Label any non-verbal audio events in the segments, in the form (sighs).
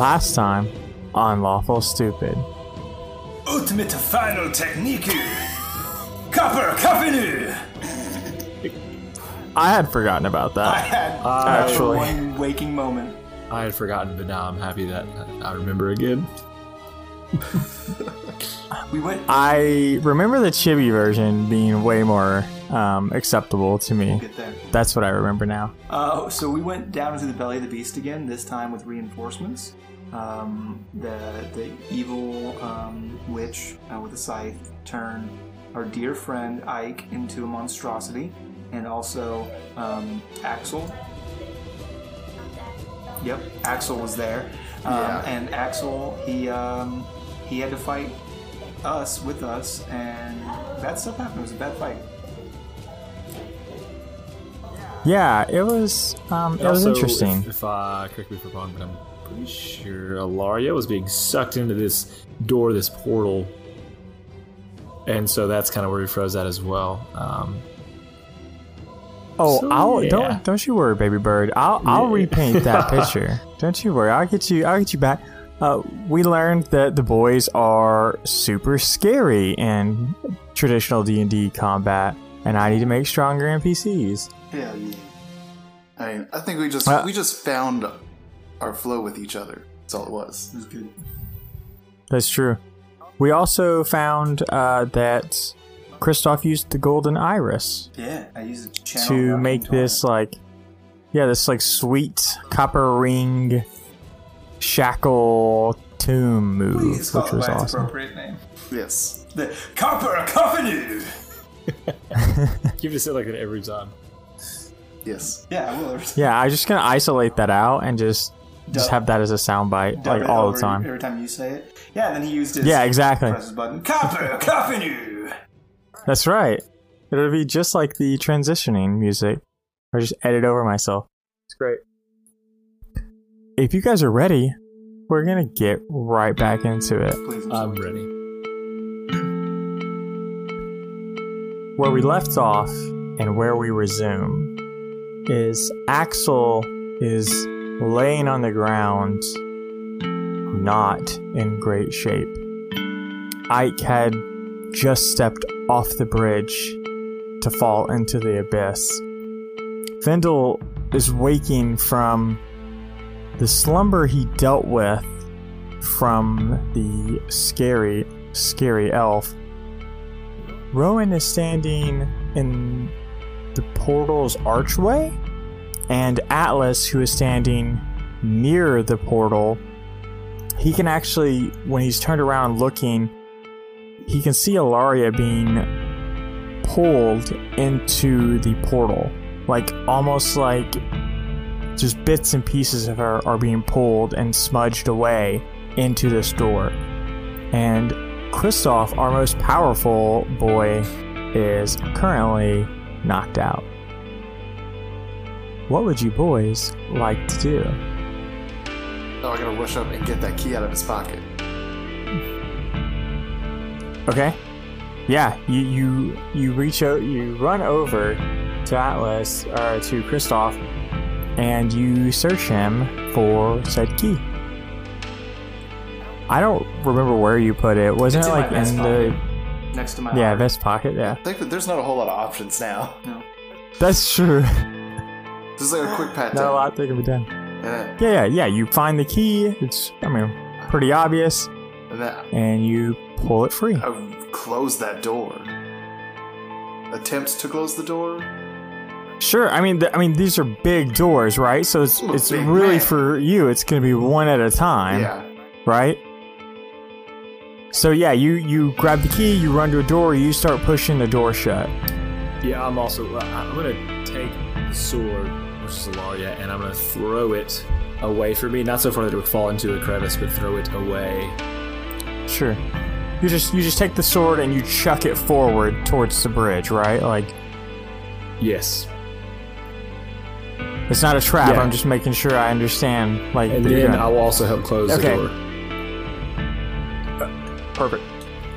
last time on Lawful Stupid. Ultimate final technique. Copper Covenue. I had forgotten about that. I that. had Actually. one waking moment. I had forgotten, but now I'm happy that I remember again. We went. I remember the chibi version being way more um, acceptable to me. Get there. That's what I remember now. Uh, so we went down into the belly of the beast again. This time with reinforcements. Um, the the evil um, witch uh, with a scythe turned our dear friend Ike into a monstrosity, and also um, Axel. Yep, Axel was there, um, Yeah. and Axel he um, he had to fight us with us, and bad stuff happened. It was a bad fight. Yeah, it was. Um, it was interesting. If, if uh, correct me if I'm wrong, but I'm pretty sure Alaria was being sucked into this door, this portal, and so that's kind of where he froze at as well. Um, Oh, So, I'll yeah. don't don't you worry, baby bird. I'll I'll Yeah. repaint that (laughs) picture. Don't you worry. I'll get you. I'll get you back. Uh, we learned that the boys are super scary in traditional D and D combat, and I need to make stronger NPCs. Hell yeah. I mean, I think we just Uh, we just found our flow with each other. That's all it was. It was good. That's true. We also found uh, that Kristoff used the golden iris Yeah, I used a channel to make this it. like, yeah, this like sweet copper ring shackle tomb move, Please call which it was by awesome. appropriate name. Yes. The Copper Covenue. give it like that every time. Yes. Yeah, I will. (laughs) Yeah, I'm just gonna isolate that out and just just have that as a soundbite like all the time. Every time you say it. Yeah, and then he used his. Yeah, exactly. Press his button. Copper Covenue. That's right. It'll be just like the transitioning music. I just edit over myself. It's great. If you guys are ready, we're gonna get right back into it. Please. I'm I'm ready. Where we left off and where we resume is Axel is laying on the ground, not in great shape. Ike had just stepped off the bridge to fall into the abyss. Vendel is waking from the slumber he dealt with from the scary, scary elf Rowan is standing in the portal's archway, and Atlas, who is standing near the portal, he can actually, when he's turned around looking, he can see Alaria being pulled into the portal. Like, almost like just bits and pieces of her are being pulled and smudged away into this door. And Kristoff, our most powerful boy, is currently knocked out. What would you boys like to do? Oh, I gotta rush up and get that key out of his pocket. Okay. Yeah, you you you reach out, you run over to Atlas or to Kristoff, and you search him for said key. I don't remember where you put it. Wasn't It's it like vest in the Next to my. yeah heart. vest pocket? Yeah, I think that there's not a whole lot of options now. No. that's true. (laughs) This is like a quick pat Not a down. lot that can be done. Yeah. Yeah, yeah, yeah. You find the key. It's, I mean, pretty obvious, And then and you pull it free. I close that door. Attempts to close the door. Sure. I mean, th- I mean, these are big doors, right? So it's I'm it's really man. for you. It's going to be one at a time, Yeah. right? So yeah, you you grab the key, you run to a door, you start pushing the door shut. Yeah, I'm also. uh, I'm gonna take the sword, is and I'm gonna throw it away from me. Not so far that it would fall into a crevice, but throw it away. Sure. You just you just take the sword and you chuck it forward towards the bridge, right? Like Yes. it's not a trap. Yeah. I'm just making sure I understand. Like And then gonna- I will also help close Okay. the door. Uh, perfect.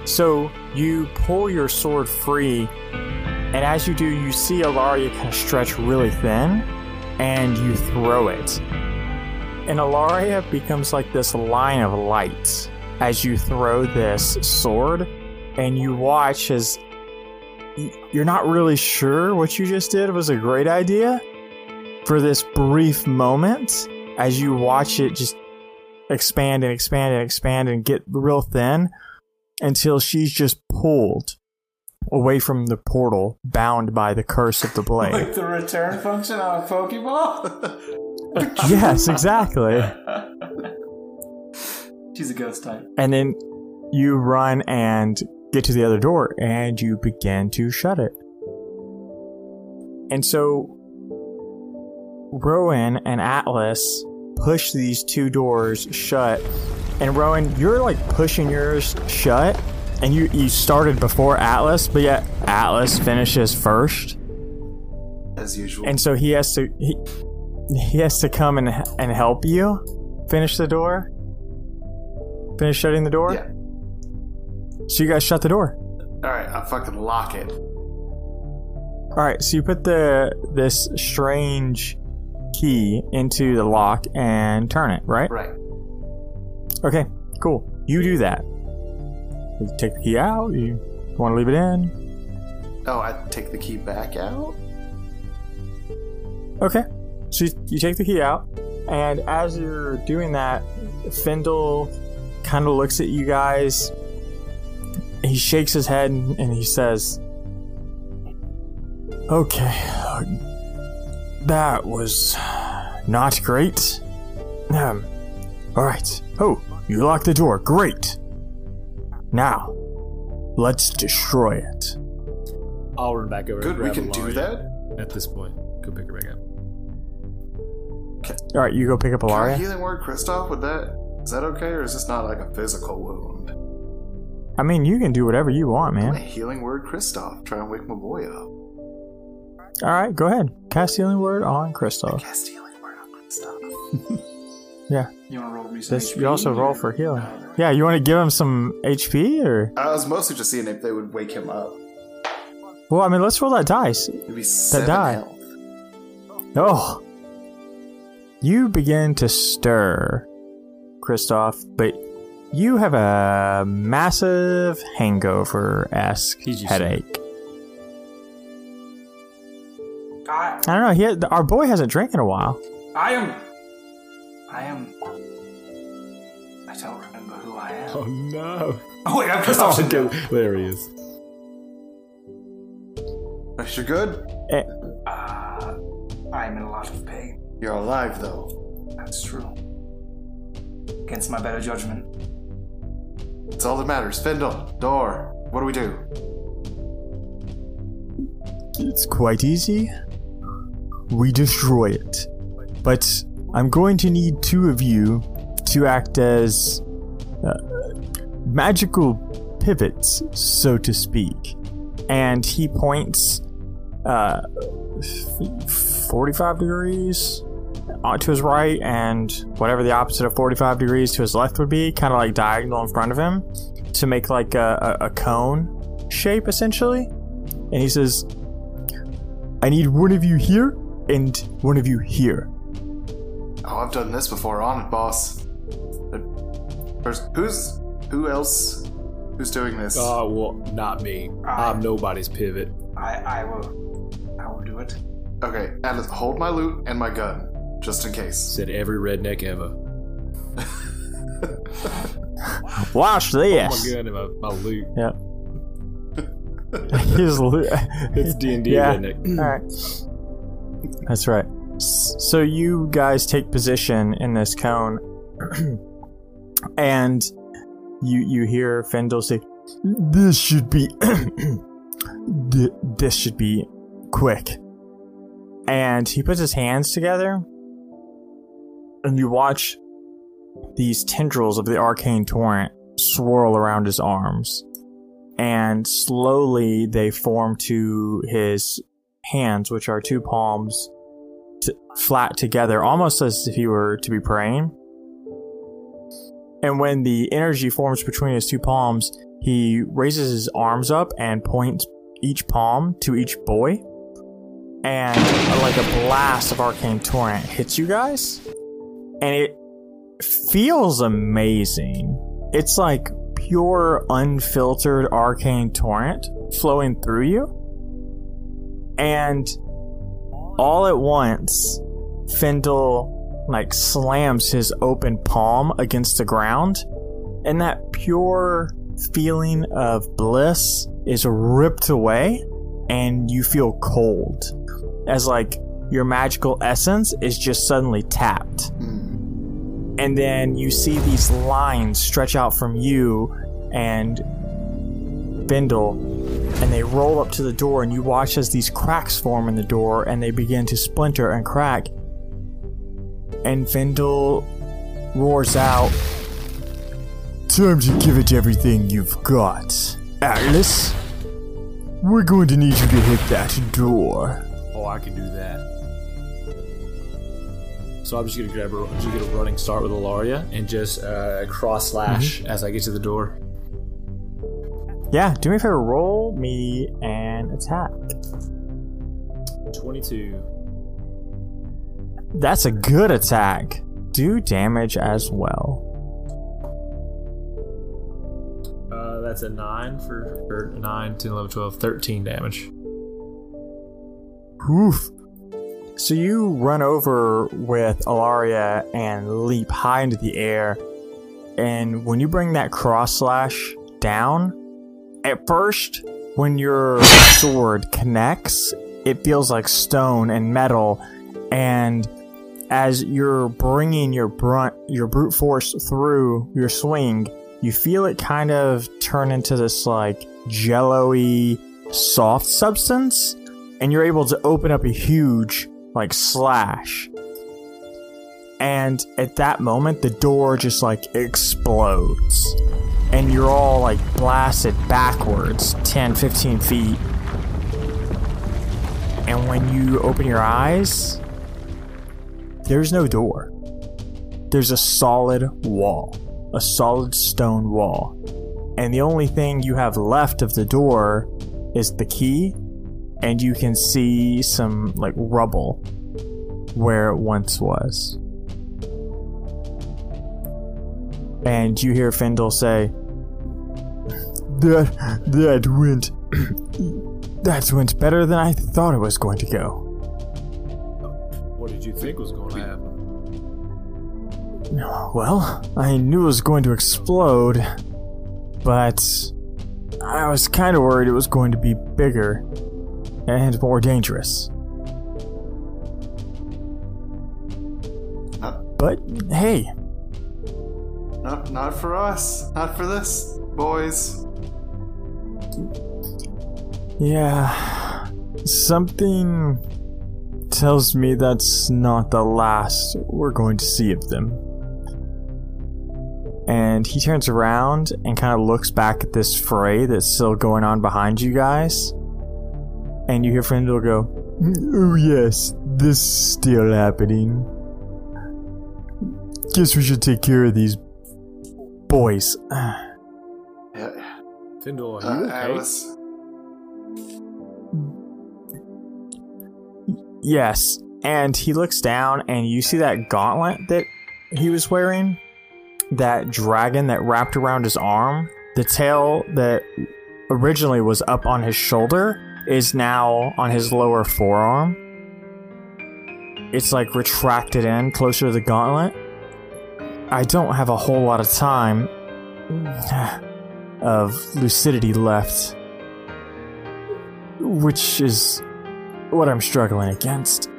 So you pull your sword free, and as you do, you see Alaria kind of stretch really thin, and you throw it. and Alaria becomes like this line of lights as you throw this sword, and you watch as you're not really sure what you just did was a great idea for this brief moment as you watch it just expand and expand and expand and get real thin until she's just pulled away from the portal, bound by the curse of the blade. Like the return function on a Pokeball? (laughs) yes, exactly. (laughs) She's a ghost type. And then you run and get to the other door and you begin to shut it. And so Rowan and Atlas push these two doors shut. And Rowan, you're like pushing yours shut. And you, you started before Atlas, but yet Atlas finishes first. As usual. And so he has to he, he has to come and and help you finish the door. Finish shutting the door. yeah. So you guys shut the door. Alright, I'll fucking lock it. All right. So you put the this strange key into the lock and turn it. Right. Right. Okay. Cool. You do that. You take the key out. You want to leave it in. Oh, I take the key back out? Okay. So you, take the key out, and as you're doing that, Findle kind of looks at you guys. He shakes his head and, he says, Okay, that was not great. Um, alright. Oh, you locked the door. Great. Now, let's destroy it. I'll run back over. Good, we grab can do that. At this point, go pick her back up. Alright, you go pick up Can I Alaria. healing word Kristoff? Would that is that okay, or is this not like a physical wound? I mean, you can do whatever you want, man. My healing word Kristoff. Try and wake my boy up. All right, go ahead. Cast healing word on Kristoff. Cast healing word on Kristoff. (laughs) You want to roll me some This HP, you also roll for healing. Yeah, you want to give him some HP or? I was mostly just seeing if they would wake him up. Well, I mean, let's roll that dice. It'd be seven die. health. Oh, you begin to stir, Kristoff, but you have a massive hangover esque He's used to headache. I, I don't know. He had, our boy hasn't drank in a while. I am. I am. I don't remember who I am. Oh no! Oh wait, I'm Kristoff Sindel. there he is. Yes, You're good. Eh, Uh, I am in a lot of pain. You're alive though. That's true. Against my better judgment. It's all that matters. Findle, door. What do we do? It's quite easy. We destroy it. But I'm going to need two of you to act as uh, magical pivots, so to speak. And he points uh, 45 degrees uh, to his right and whatever the opposite of 45 degrees to his left would be, kind of like diagonal in front of him, to make like a, a, a cone shape essentially. And he says, I need one of you here and one of you here. Oh, I've done this before. On it, boss. Uh, First, who's who else? Who's doing this? Oh well, not me. I'm nobody's pivot. I, I will. I will do it. Okay, Atlas, hold my loot and my gun, just in case. Said every redneck ever. (laughs) Watch Oh my this. gun and my, my loot. Yep. (laughs) His lo- It's D and D Yeah. redneck. All right. (clears throat) That's right. So you guys take position in this cone, (clears throat) and you you hear Fendel say, "This should be, (clears throat) Th- this should be quick." And he puts his hands together, and you watch these tendrils of the arcane torrent swirl around his arms and slowly they form to his hands, which are two palms flat together, almost as if he were to be praying. And when the energy forms between his two palms, he raises his arms up and points each palm to each boy. And like a blast of arcane torrent hits you guys. and it feels amazing. It's like pure, unfiltered arcane torrent flowing through you. And all at once, Findle like slams his open palm against the ground, and that pure feeling of bliss is ripped away, and you feel cold as like your magical essence is just suddenly tapped. Hmm. And then you see these lines stretch out from you and Bindle, and they roll up to the door, and you watch as these cracks form in the door and they begin to splinter and crack. And Vindle roars out, Time to give it everything you've got. Atlas, we're going to need you to hit that door. Oh, I can do that. So I'm just gonna grab a, just get a running start with Alaria and just uh, cross slash as I get to the door. Yeah, do me a favor, roll me an attack. Twenty-two. That's a good attack. Do damage as well. Uh, that's a nine for, for 9, 10, 11, 12, 13 damage. Oof. So you run over with Alaria and leap high into the air. And when you bring that cross slash down, at first, when your sword connects, it feels like stone and metal. And as you're bringing your brunt, your brute force through your swing, you feel it kind of turn into this like jello-y soft substance and you're able to open up a huge like slash and at that moment the door just like explodes and you're all like blasted backwards 10 15 feet. And when you open your eyes there's no door. There's a solid wall a solid stone wall. And the only thing you have left of the door is the key and you can see some like rubble where it once was. And you hear Findle say, "That that went (clears throat) that went better than I thought it was going to go." What did you think was going to happen? Well, I knew it was going to explode, but I was kind of worried it was going to be bigger and more dangerous. Uh. But hey, Not, not for us. Not for this, boys. Yeah, something tells me that's not the last we're going to see of them. And he turns around and kind of looks back at this fray that's still going on behind you guys. And you hear Frindle go, Oh, yes, this is still happening. Guess we should take care of these boys. (sighs) Yeah. Findle, are Uh, okay? Alice. Yes. And he looks down and you see that gauntlet that he was wearing? That dragon that wrapped around his arm? The tail that originally was up on his shoulder is now on his lower forearm. It's like retracted in closer to the gauntlet. I don't have a whole lot of time (sighs) (sighs) (sighs) of lucidity left, which is what I'm struggling against.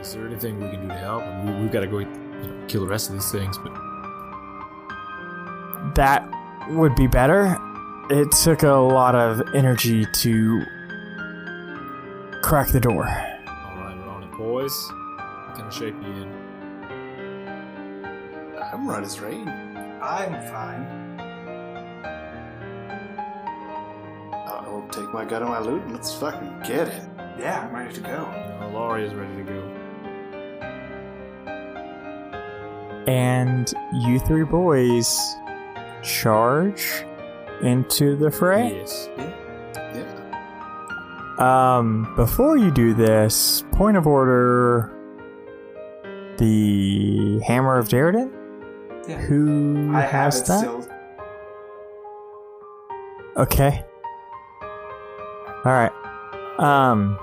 Is there anything we can do to help? We, we've got to go you know, kill the rest of these things, but That would be better. It took a lot of energy to crack the door. all right, we're on it, boys. What kind of shape you in? I'm right as rain. I'm fine. Take my gun and my loot and let's fucking get it. Yeah, I'm ready to go. You know, Laria's ready to go. And you three boys charge into the fray. Yes. Yeah. Um, before you do this, point of order. the Hammer of Dariden? Yeah. Who I have has it that? still. Okay. All right. Um.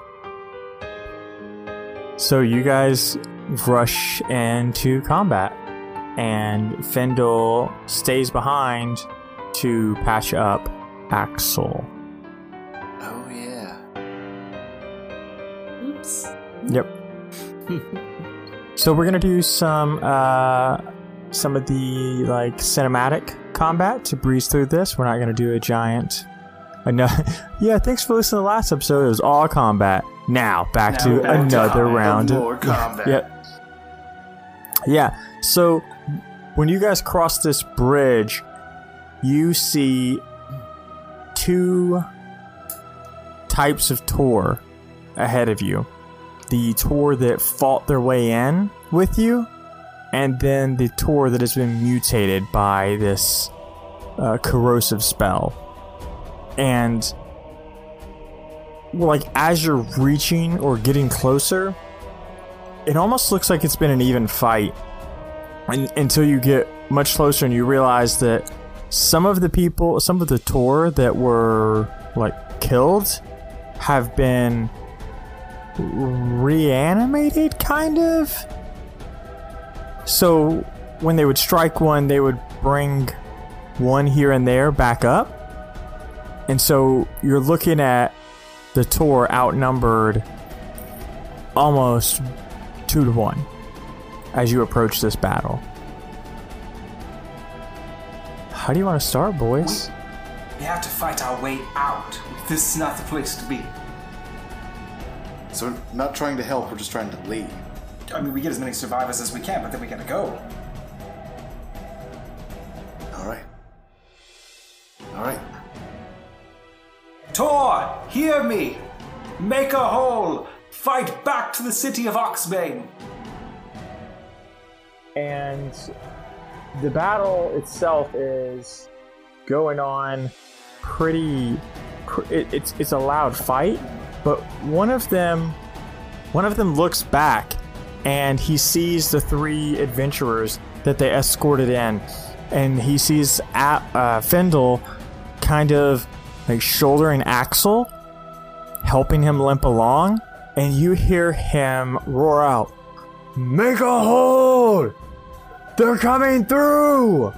So you guys rush into combat, and Fendel stays behind to patch up Axel. Oh yeah. Oops. Yep. (laughs) so we're gonna do some uh some of the like cinematic combat to breeze through this. We're not gonna do a giant. No, (laughs) yeah. Thanks for listening to the last episode. It was all combat. Now back Now to back another combat. round. of- More combat. (laughs) Yep. Yeah. So when you guys cross this bridge, you see two types of Tor ahead of you. The Tor that fought their way in with you, and then the Tor that has been mutated by this uh, corrosive spell. And like as you're reaching or getting closer, it almost looks like it's been an even fight un- until you get much closer and you realize that some of the people, some of the Tor that were like killed, have been reanimated, kind of. So when they would strike one, they would bring one here and there back up. And so you're looking at the Tor outnumbered almost two to one as you approach this battle. How do you want to start, boys? We have to fight our way out. This is not the place to be. So we're not trying to help, we're just trying to leave. I mean, we get as many survivors as we can, but then we gotta go. Alright. Alright. Tor, hear me! Make a hole! Fight back to the city of Oxbane! and the battle itself is going on pretty pr- it, it's it's a loud fight but one of them one of them looks back and he sees the three adventurers that they escorted in and he sees A- uh, Fendel kind of like shouldering Axel helping him limp along and you hear him roar out Make a hole! They're coming through!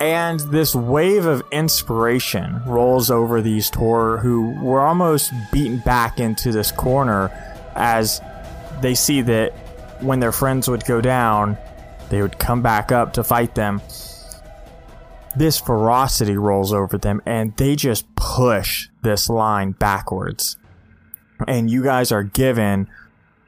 And this wave of inspiration rolls over these Tor who were almost beaten back into this corner as they see that when their friends would go down, they would come back up to fight them. This ferocity rolls over them and they just push this line backwards. And you guys are given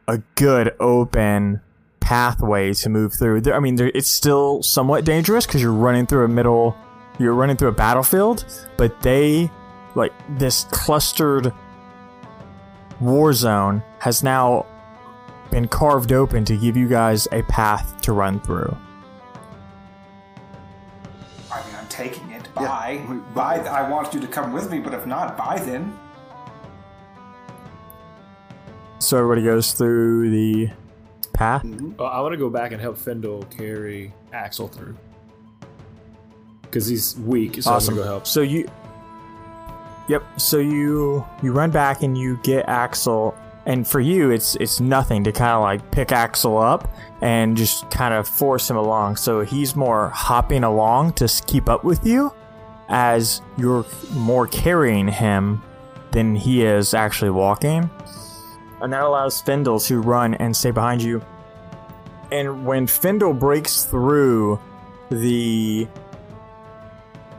a good open pathway to move through. There, I mean, there, it's still somewhat dangerous because you're running through a middle, you're running through a battlefield, but they, like, this clustered war zone has now been carved open to give you guys a path to run through. Taking it. Yeah, Bye. we- Bye. I want you to come with me, but if not, bye then. So everybody goes through the path. Mm-hmm. Well, I want to go back and help Fendel carry Axel through. Because he's weak, so awesome. I'm gonna go help. So you, yep. So you you run back and you get Axel, and for you, it's it's nothing to kind of like pick Axel up and just kind of force him along. So he's more hopping along to keep up with you, as you're more carrying him than he is actually walking, and that allows Fendel to run and stay behind you. And when Fendel breaks through the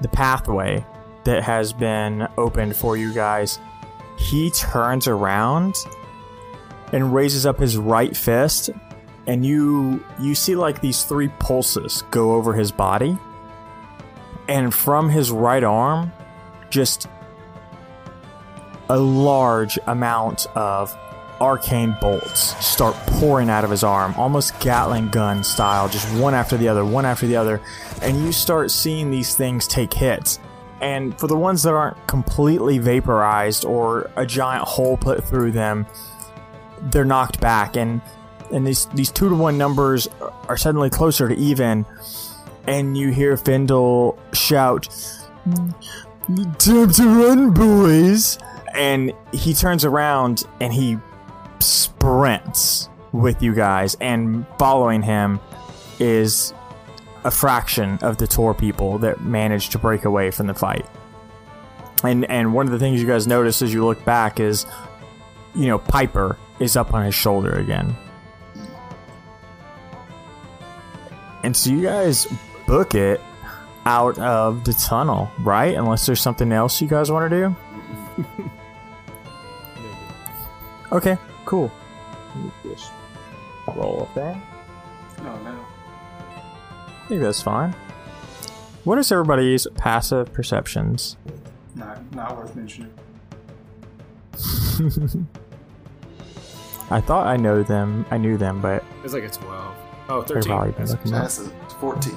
the pathway that has been opened for you guys, he turns around and raises up his right fist, and you you see like these three pulses go over his body, and from his right arm, just a large amount of arcane bolts start pouring out of his arm, almost Gatling gun style, just one after the other, one after the other. And you start seeing these things take hits. And for the ones that aren't completely vaporized or a giant hole put through them, they're knocked back. And and these these two to one numbers are suddenly closer to even, and you hear Findle shout, "Time to run, boys!" And he turns around and he sprints with you guys, and following him is a fraction of the Tor people that managed to break away from the fight. And and one of the things you guys notice as you look back is, you know, Piper is up on his shoulder again. And so you guys book it out of the tunnel, right? Unless there's something else you guys want to do. (laughs) okay, cool. Just roll up there. Oh no. I think that's fine. What is everybody's passive perceptions? Not not worth mentioning. (laughs) I thought I know them. I knew them, but It's like a 12. Oh, they're 13. probably been That's- looking up. That's a 14.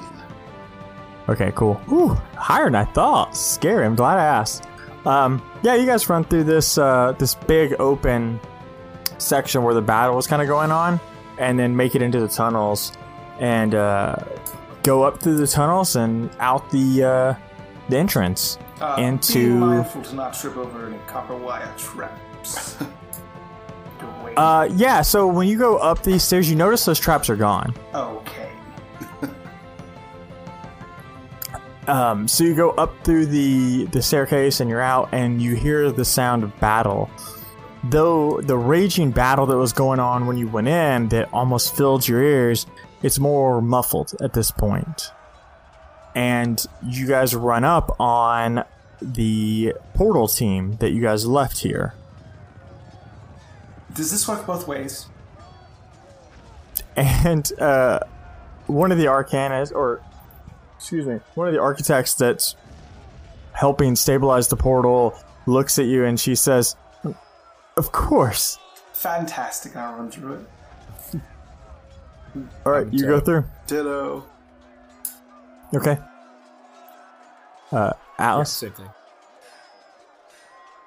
Okay, cool. Ooh, higher than I thought. Scary. I'm glad I asked. Um, yeah, you guys run through this uh, this big open section where the battle was kind of going on, and then make it into the tunnels, and uh, go up through the tunnels and out the uh, the entrance. Uh, Into- Be mindful to not trip over any copper wire traps. (laughs) Uh, yeah. So when you go up these stairs, you notice those traps are gone. okay. (laughs) Um, so you go up through the the staircase and you're out, and you hear the sound of battle. Though the raging battle that was going on when you went in, that almost filled your ears, it's more muffled at this point. And you guys run up on the portal team that you guys left here. Does this work both ways? and uh, one of the arcanas, or excuse me, one of the architects that's helping stabilize the portal looks at you and she says, "Of course." Fantastic. I'll run through it. All right, you go through. Ditto. Okay. Uh, Atlas. Same thing.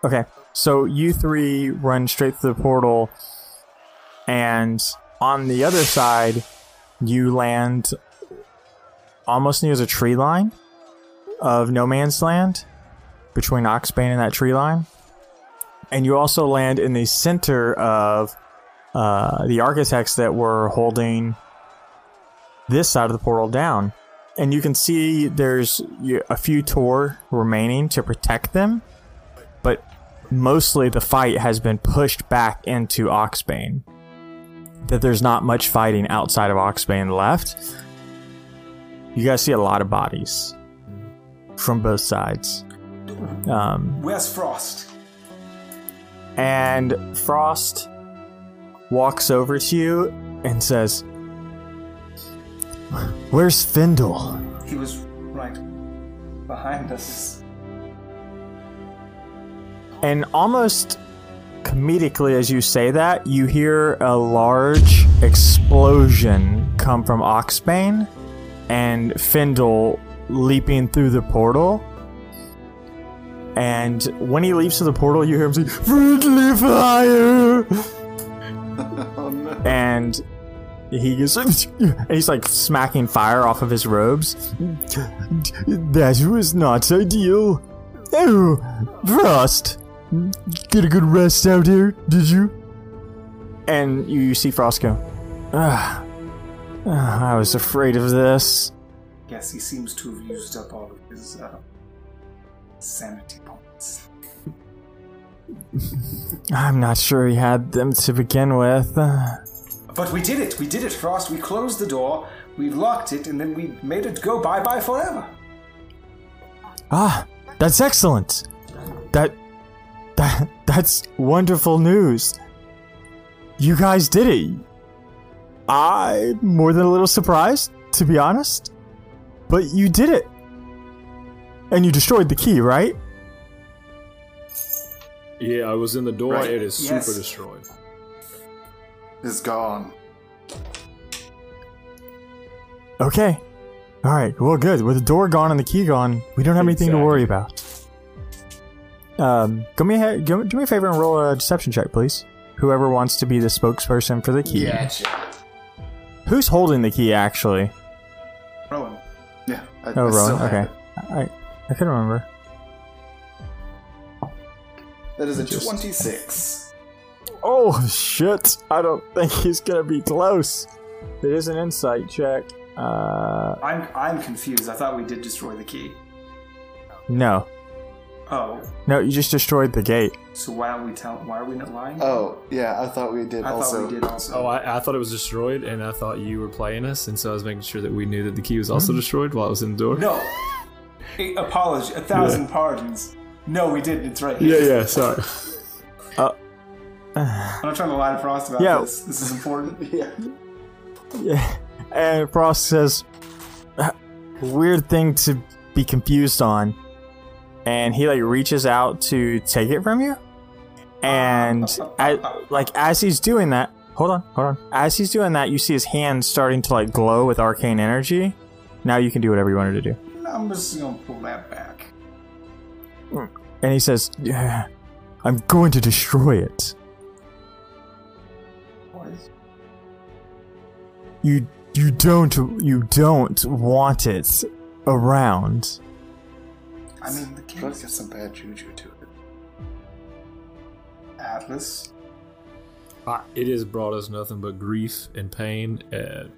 Okay, so you three run straight through the portal, and on the other side, you land almost near the tree line of no man's land between Oxbane and that tree line. And you also land in the center of uh, the architects that were holding this side of the portal down. And you can see there's a few Tor remaining to protect them mostly the fight has been pushed back into Oxbane. That there's not much fighting outside of Oxbane left. You guys see a lot of bodies from both sides. Um, Where's Frost? and Frost walks over to you and says, Where's Findle? He was right behind us. And almost comedically, as you say that, you hear a large explosion come from Oxbane and Findle leaping through the portal. And when he leaps through the portal, you hear him say, Friendly fire! (laughs) Oh no. and he and he's like smacking fire off of his robes. That was not ideal. Oh, Frost, get a good rest out here, did you? And you you see Frost go. Ah, ah, I was afraid of this. Yes, he seems to have used up all of his uh, sanity points. (laughs) I'm not sure he had them to begin with. But we did it. We did it, Frost. We closed the door, we locked it, and then we made it go bye bye forever. Ah, that's excellent. That that that's wonderful news. You guys did it. I'm more than a little surprised, to be honest. But you did it. And you destroyed the key, right? Yeah, I was in the door. Right, It is yes. super destroyed. Is gone. Okay. All right. Well, good. With the door gone and the key gone, we don't have anything to worry about. Um, go me a, go, do me a favor and roll a deception check, please. Whoever wants to be the spokesperson for the key. Gotcha. Who's holding the key actually? Rowan. Yeah. I, Oh, I Rowan. Okay. I I couldn't remember. That is a 26. Oh shit! I don't think he's gonna be close. It is an insight check. Uh, I'm I'm confused. I thought we did destroy the key. no, Oh, no, you just destroyed the gate. so why don't we tell? Why are we not lying? Oh, yeah, I thought we did I also. thought we did also. Oh, I, I thought it was destroyed, and I thought you were playing us, and so I was making sure that we knew that the key was also destroyed while it was in the door. no. A- apology. A thousand pardons. No, we didn't. It's right. Yeah, yeah, sorry. (laughs) I'm not trying to lie to Frost about Yeah. this. This is important. (laughs) yeah. Yeah. And Frost says, "Uh, "Weird thing to be confused on," and he like reaches out to take it from you, and as, like as he's doing that, hold on, hold on. As he's doing that, you see his hand starting to like glow with arcane energy. Now you can do whatever you wanted to do. I'm just gonna pull that back. And he says, yeah, "I'm going to destroy it. What? You you don't you don't want it around." I mean, the Try to key. get some bad juju to it. Atlas. I, it has brought us nothing but grief and pain. And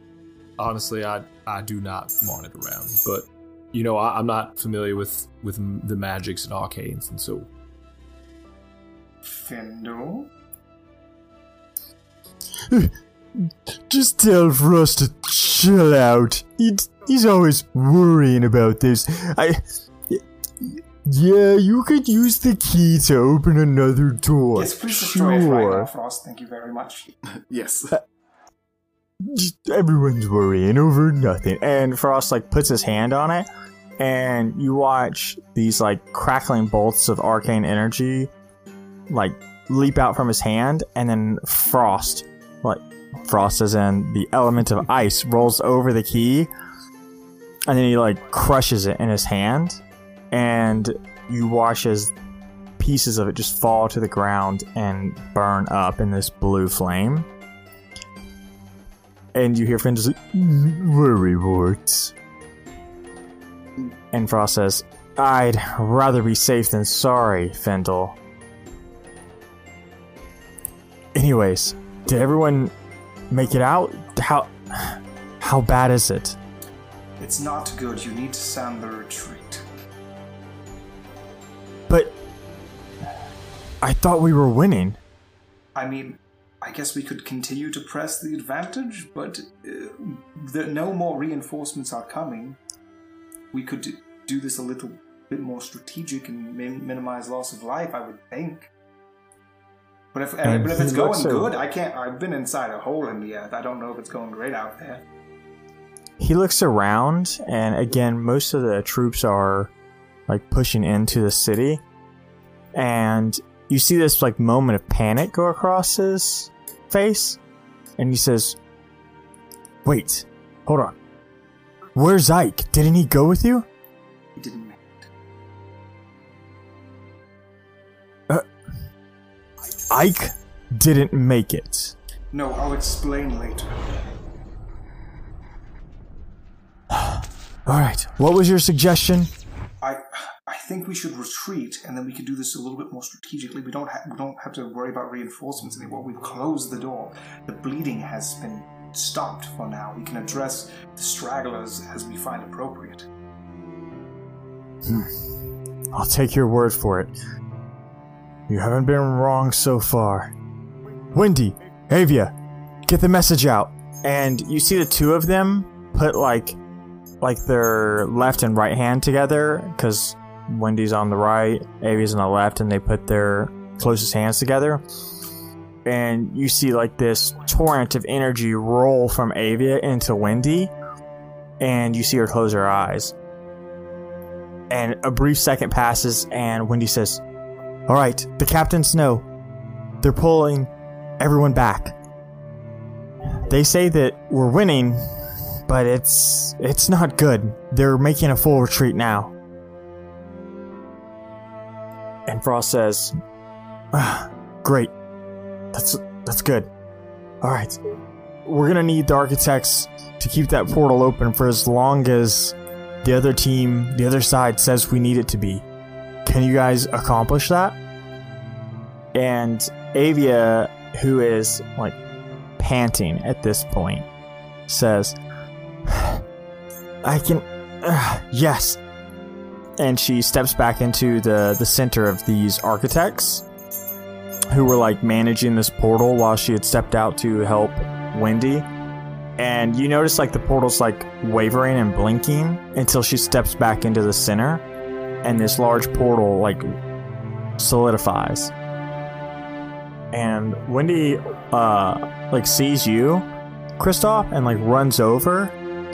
honestly, I I do not want it around. But you know, I, I'm not familiar with with the magics and arcanes, and so Findle. (laughs) Just tell Frost to chill out. He, he's always worrying about this. I. Yeah, you could use the key to open another door. Yes, please destroy it right now, Sure. Frost. Thank you very much. (laughs) Yes. Just, everyone's worrying over nothing. And Frost like puts his hand on it, and you watch these like crackling bolts of arcane energy like leap out from his hand, and then Frost, like Frost as in the element of ice, rolls over the key, and then he like crushes it in his hand, and you watch as pieces of it just fall to the ground and burn up in this blue flame. And you hear Finn just like, worry. And Frost says, I'd rather be safe than sorry, Fendel. Anyways, did everyone make it out? How how bad is it? It's not good. You need to sound the retreat. But I thought we were winning. I mean, I guess we could continue to press the advantage, but uh, the, no more reinforcements are coming. We could do, this a little bit more strategic and min- minimize loss of life, I would think. But if, And but if it's going so- good, I can't. I've been inside a hole in the earth. I don't know if it's going great out there. He looks around, and again, most of the troops are like pushing into the city, and you see this like moment of panic go across his face, and he says, "Wait, hold on. Where's Ike? Didn't he go with you?" He didn't make it. Uh, Ike didn't make it. No, I'll explain later. (sighs) All right. What was your suggestion? I I think we should retreat, and then we can do this a little bit more strategically. We don't ha- we don't have to worry about reinforcements anymore. We've closed the door. The bleeding has been stopped for now. We can address the stragglers as we find appropriate. Hmm. I'll take your word for it. You haven't been wrong so far. Wendy, Avia, get the message out. And you see the two of them put like like their left and right hand together because Wendy's on the right, Avi's on the left, and they put their closest hands together. And you see like this torrent of energy roll from Avia into Wendy, and you see her close her eyes. And a brief second passes, and Wendy says, All right, the captains know. They're pulling everyone back. They say that we're winning, but it's it's not good. They're making a full retreat now. And Frost says, ah, "Great, that's that's good. All right, we're gonna need the architects to keep that portal open for as long as the other team, the other side says we need it to be. Can you guys accomplish that? And Avia, who is like panting at this point, says, I can. Uh, yes. And she steps back into the, the center of these architects who were like managing this portal while she had stepped out to help Wendy. And you notice like the portal's like wavering and blinking until she steps back into the center and this large portal like solidifies. And Wendy uh like sees you, Kristoff, and like runs over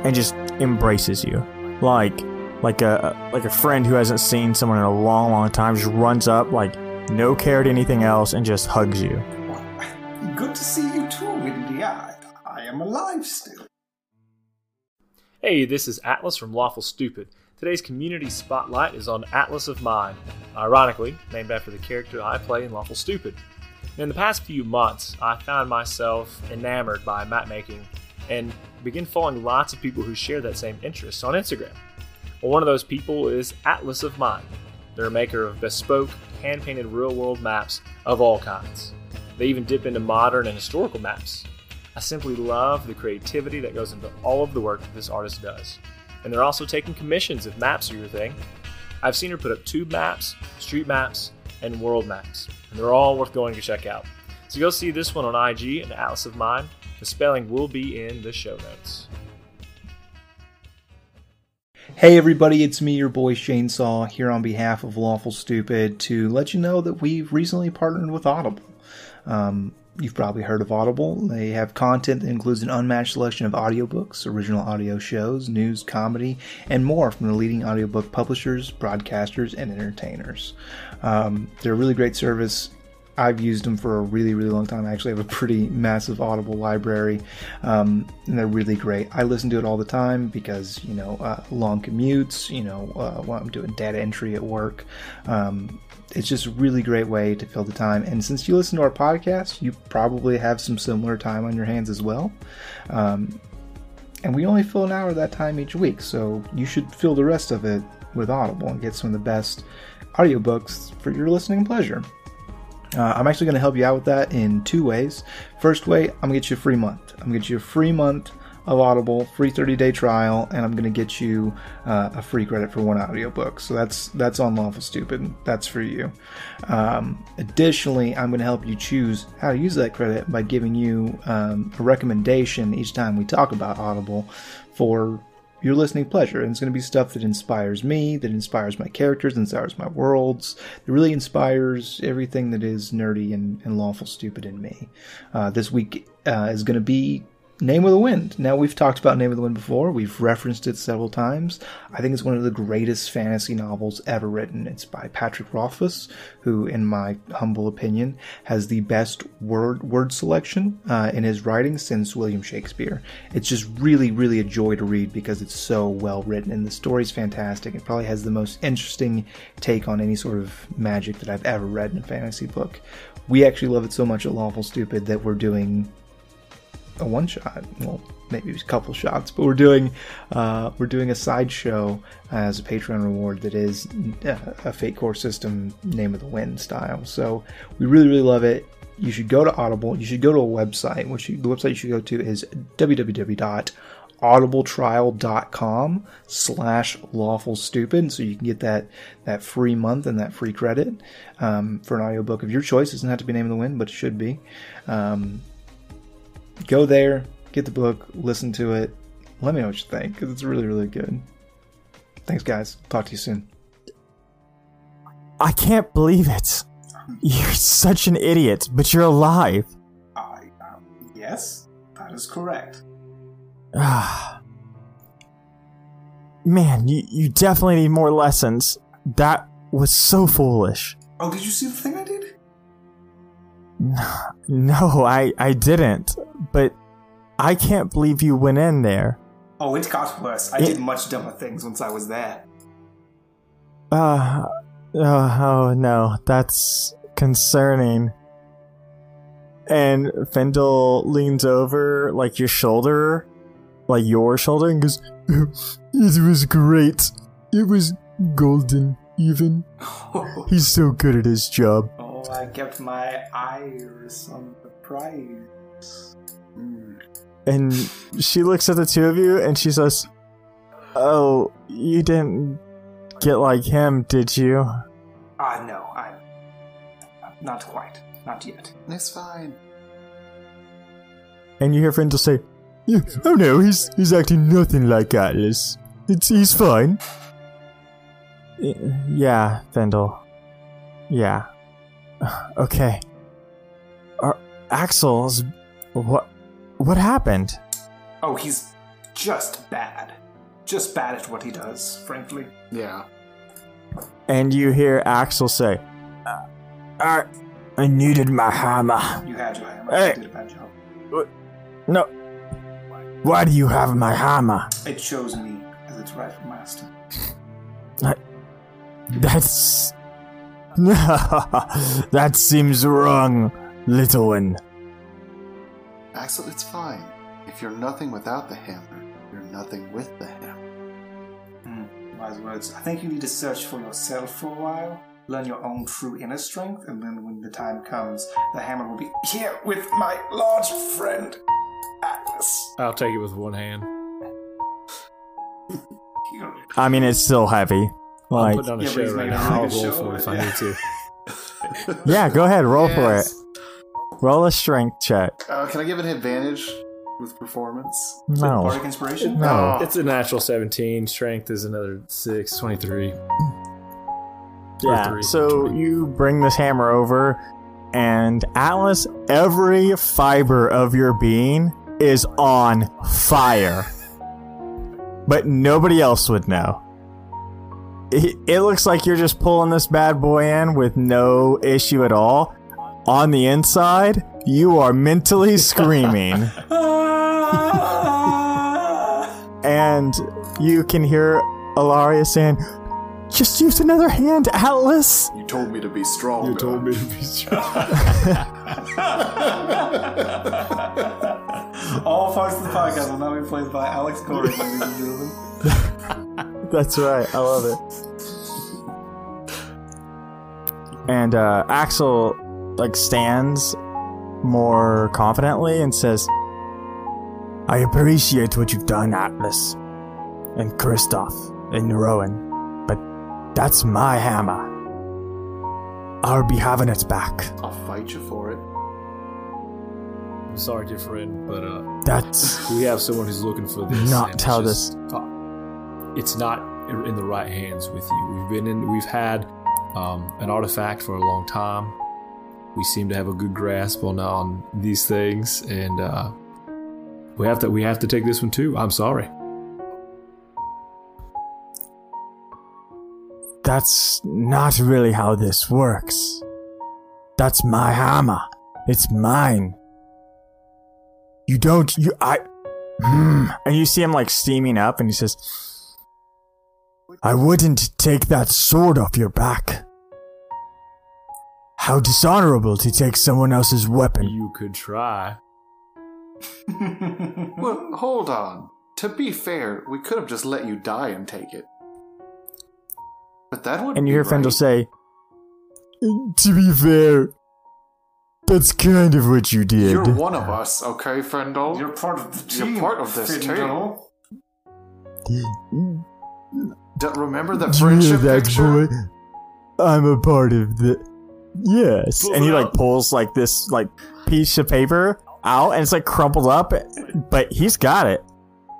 and just embraces you. Like like a like a friend who hasn't seen someone in a long, long time just runs up like no care to anything else and just hugs you. Good to see you too, Wendy. I, I am alive still. Hey, this is Atlas from Lawful Stupid. Today's community spotlight is on Atlas of Mine, ironically named after the character I play in Lawful Stupid. In the past few months, I found myself enamored by map making and begin following lots of people who share that same interest on Instagram. Well, one of those people is Atlas of Mine. They're a maker of bespoke, hand painted real world maps of all kinds. They even dip into modern and historical maps. I simply love the creativity that goes into all of the work that this artist does. And they're also taking commissions if maps are your thing. I've seen her put up tube maps, street maps, and world maps, and they're all worth going to check out. So go see this one on IG and Atlas of Mine. The spelling will be in the show notes. Hey everybody, it's me, your boy Shanesaw, here on behalf of Lawful Stupid to let you know that we've recently partnered with Audible. Um, you've probably heard of Audible. They have content that includes an unmatched selection of audiobooks, original audio shows, news, comedy, and more from the leading audiobook publishers, broadcasters, and entertainers. Um, they're a really great service. I've used them for a really, really long time. I actually have a pretty massive Audible library, um, and they're really great. I listen to it all the time because, you know, uh, long commutes, you know, uh, I'm doing data entry at work. Um, it's just a really great way to fill the time. And since you listen to our podcast, you probably have some similar time on your hands as well. Um, and we only fill an hour of that time each week, so you should fill the rest of it with Audible and get some of the best audiobooks for your listening pleasure. Uh, I'm actually going to help you out with that in two ways. First way, I'm going to get you a free month. I'm going to get you a free month of Audible, free 30 day trial, and I'm going to get you uh, a free credit for one audiobook. So that's that's on Lawful Stupid. That's for you. Um, additionally, I'm going to help you choose how to use that credit by giving you um, a recommendation each time we talk about Audible for your listening pleasure. And it's going to be stuff that inspires me, that inspires my characters, inspires my worlds, that really inspires everything that is nerdy and, and lawful stupid in me. Uh, this week uh, is going to be Name of the Wind. Now, we've talked about Name of the Wind before. We've referenced it several times. I think it's one of the greatest fantasy novels ever written. It's by Patrick Rothfuss, who, in my humble opinion, has the best word word selection uh, in his writing since William Shakespeare. It's just really, really a joy to read because it's so well written, and the story's fantastic. It probably has the most interesting take on any sort of magic that I've ever read in a fantasy book. We actually love it so much at Lawful Stupid that we're doing a one shot. Well, maybe it was a couple shots, but we're doing uh, we're doing a sideshow as a Patreon reward that is uh, a Fate Core System Name of the Wind style. So we really really love it. You should go to Audible. You should go to a website. Which you, the website you should go to is www.audibletrial.com slash lawful stupid so you can get that that free month and that free credit um, for an audiobook of your choice it doesn't have to be name of the wind but it should be um, go there, get the book, listen to it. Let me know what you think because it's really, really good. Thanks, guys. Talk to you soon. I can't believe it. You're such an idiot, but you're alive. I, um, yes, that is correct. Ah. (sighs) Man, you, you definitely need more lessons. That was so foolish. Oh, did you see the thing I did? (laughs) No, I, I didn't. But I can't believe you went in there. Oh, it got worse. I It- did much dumber things once I was there. Uh, uh, oh no, that's concerning. And Fendel leans over, like your shoulder, like your shoulder, and goes, It was great. It was golden, even. (laughs) He's so good at his job. Oh, I kept my eyes on the prize. And she looks at the two of you and she says, Oh, you didn't get like him, did you? Ah, no, I'm not quite, not yet. That's fine. And you hear Fendel say, "Yeah, Oh no, he's he's acting nothing like Atlas. It's he's fine. Yeah, Fendel. Yeah. (sighs) Okay. Are Axel's what what happened? Oh, he's just bad. Just bad at what he does, frankly. Yeah. And you hear Axel say, "Uh, I I needed my hammer. You had your hammer. Hey. You did a bad job. No. Why do you have my hammer? It chose me as its rightful master. That's. (laughs) that seems wrong, little one. Axel, it's fine. If you're nothing without the hammer, you're nothing with the hammer. Hmm, wise words. I think you need to search for yourself for a while, learn your own true inner strength, and then when the time comes, the hammer will be here with my large friend, Atlas. I'll take it with one hand. (laughs) I mean, it's still heavy. I'll Like, put on a Yeah, show right now. I'll roll for it if I need to. yeah, go ahead, roll for it. Roll a strength check. Uh, can I give an advantage with performance? No. Bardic inspiration? No. It's a natural 17. Strength is another 6, 23. Yeah. three, So 20. you bring this hammer over, and Atlas, every fiber of your being is on fire. But nobody else would know. It, it looks like you're just pulling this bad boy in with no issue at all. On the inside, you are mentally (laughs) screaming. and you can hear Alaria saying, Just use another hand, Atlas. You told me to be strong. You told me to be strong. All parts of the podcast will now be played by Alex Corey, ladies and gentlemen. (laughs) (laughs) That's right. I love it. And uh, Axel like stands more confidently and says, "I appreciate what you've done, Atlas, and Kristoff and Rowan, but that's my hammer. I'll be having it back. I'll fight you for it. I'm sorry, dear friend, but uh, That's we have someone who's looking for this. Not and it's how just- uh, It's not in the right hands with you. We've been in. We've had um, an artifact for a long time. We seem to have a good grasp on on these things, and uh, we have to. We have to take this one too. I'm sorry. that's not really how this works. That's my hammer. It's mine. You don't, you, I, Hmm. and you see him like steaming up and he says, I wouldn't take that sword off your back. How dishonorable to take someone else's weapon. You could try. (laughs) Well, hold on. To be fair, we could have just let you die and take it. But that would And you hear Fendel right. say, To be fair, that's kind of what you did. You're one of us, okay, Frendel? You're part of the team. You're part of this Fendel. Mm. Remember the friendship that, picture? boy? I'm a part of the. Yes, and he like pulls like this like piece of paper out, and it's like crumpled up, but he's got it.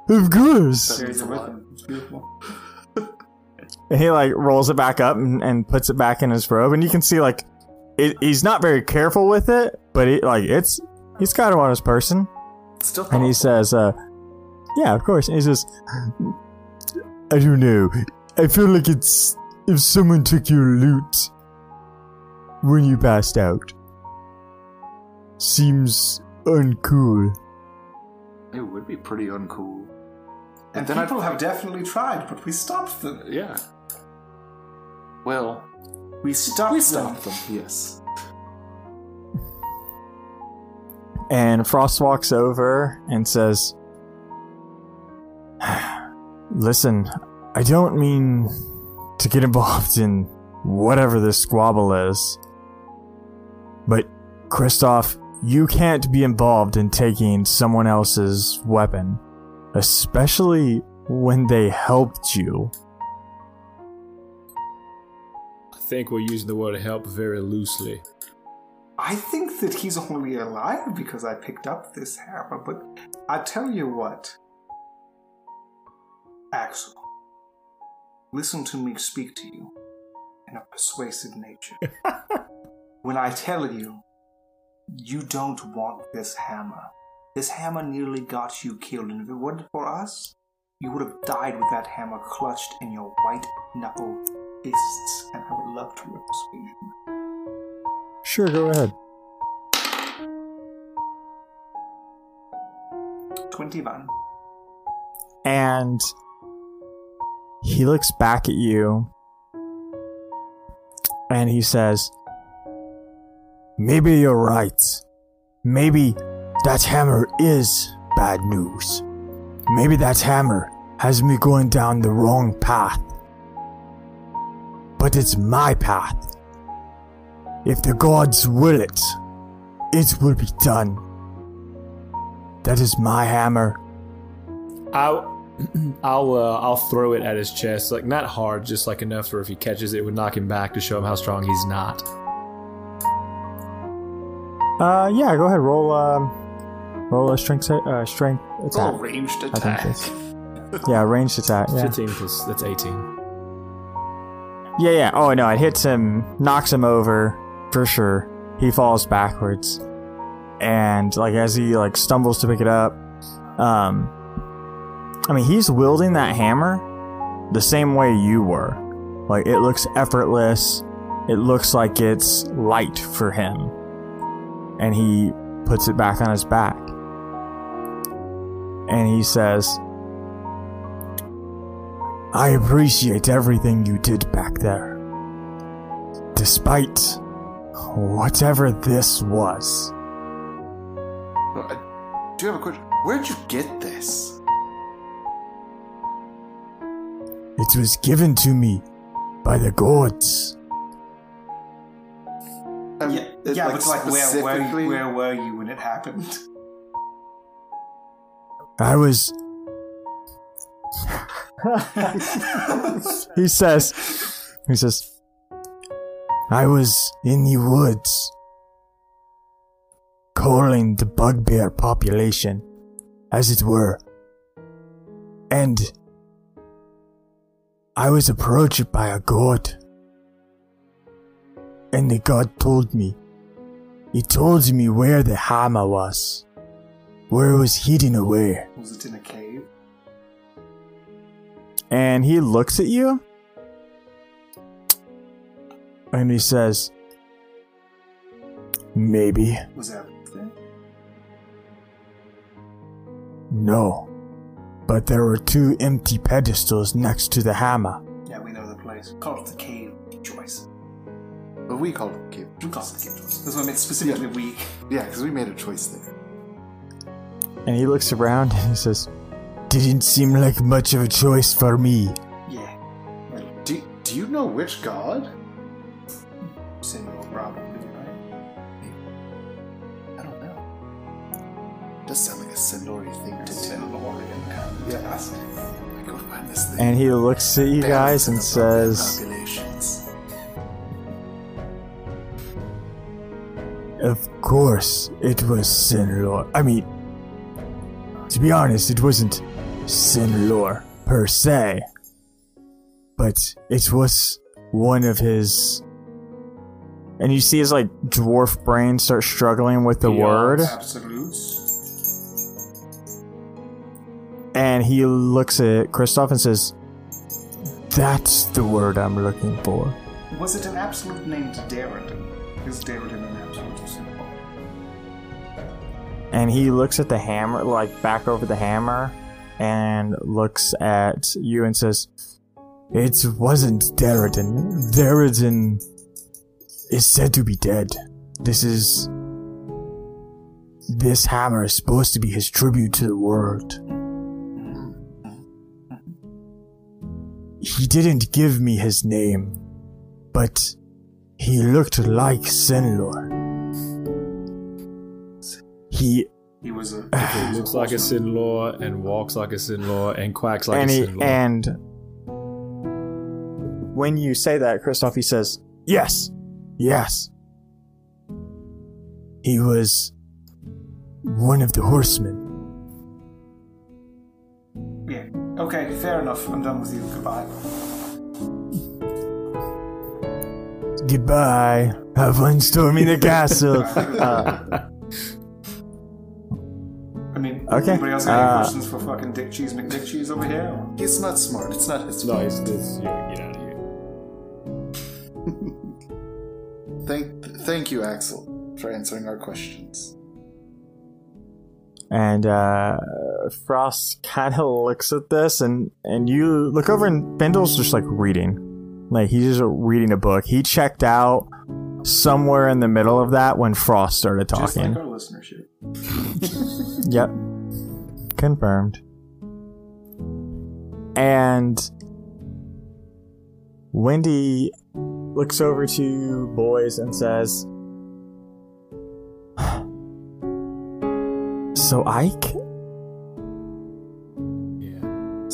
Of course. Carries it with him. It's beautiful. And he like rolls it back up and, and puts it back in his robe, and you can see like it, he's not very careful with it, but it like it's he's got it on his person, Still and he says, uh, "Yeah, of course." And he says, "I don't know. I feel like it's if someone took your loot when you passed out. Seems uncool." It would be pretty uncool. And then I'd- people have definitely tried, but we stopped them. Yeah. Well, We stopped we them. stopped them, yes. And Frost walks over and says, (sighs) Listen, I don't mean to get involved in whatever this squabble is. But, Kristoff, you can't be involved in taking someone else's weapon, especially when they helped you. I think we're using the word help very loosely. I think that he's only alive because I picked up this hammer, but I tell you what. Axel, listen to me speak to you in a persuasive nature. (laughs) when I tell you, you don't want this hammer. This hammer nearly got you killed, and if it weren't for us, you would have died with that hammer clutched in your white knuckle fists, and I would love to persuade you. Sure, go ahead. 21. And he looks back at you and he says, Maybe you're right. Maybe that hammer is bad news. Maybe that hammer has me going down the wrong path. But it's my path. If the gods will it, it will be done. That is my hammer. I'll (clears throat) I'll uh, I'll throw it at his chest, like not hard, just like enough where if he catches it, it would knock him back to show him how strong he's not. Uh, yeah, go ahead. Roll, um, roll a strength, uh, strength It's all attack. ranged attack. yeah, ranged attack. Yeah. Fifteen plus that's eighteen. yeah, yeah. Oh no, it hits him, knocks him over for sure. He falls backwards, and like as he like stumbles to pick it up, um, I mean he's wielding that hammer the same way you were. Like it looks effortless. It looks like it's light for him, and he puts it back on his back, and he says. I appreciate everything you did back there. Despite whatever this was. I do have a question. Where'd you get this? It was given to me by the gods. Um, Yeah, it- yeah but like where, where, where were you when it happened? I was. (laughs) he says, he says, I was in the woods, calling the bugbear population, as it were, and I was approached by a god. And the god told me, he told me where the hammer was, where it was hidden away. Was it in a cave? and he looks at you and he says maybe Was that no but there were two empty pedestals next to the hammer Yeah, we know the place. Call it the cave choice. But we called it cave. We call it the cave choice. That's what I meant specifically we. Yeah, because we made a choice there. and he looks around and he says didn't seem like much of a choice for me Yeah. Do, do you know which god? Single probably, right? I don't know. Does sound like a Sindori thing to do. Sinlorian kind of Yeah. task. I go find this and he looks at you guys and says Of course, it was Sinlor. I mean, to be honest, it wasn't Sinlor per se, but it was one of his. And you see his like dwarf brain start struggling with the Yeah. word, Absolutes. And he looks at Kristoff and says, "That's the word I'm looking for." Was it an absolute named Darrington? Is Darrington an absolute symbol? and he looks at the hammer, like back over the hammer, and looks at you and says, It wasn't Derridon. Derridon is said to be dead. This is This hammer is supposed to be his tribute to the world. He didn't give me his name, but he looked like Sinlor. He He was a. Ah. He looks like a Sinlor and walks like a Sinlor and quacks like and a he, and when you say that, Kristoff, he says, "Yes, yes." He was one of the horsemen. Okay, fair enough. I'm done with you. Goodbye. Goodbye. Have fun storming the castle. Uh, (laughs) I mean, Okay, anybody else got any uh, questions for fucking Dick Cheese McDick Cheese over here? or- He's not smart. It's not his no, fault. it's this. Yeah, get out of here. (laughs) Thank, thank you, Axel, for answering our questions. and uh, Frost kind of (laughs) looks at this, and and you look over, and Bendal's just like reading, like he's just reading a book. He checked out somewhere in the middle of that when Frost started Just talking. like our listenership. (laughs) (laughs) Yep. Confirmed. And Wendy looks over to boys and says, (sighs) So Ike?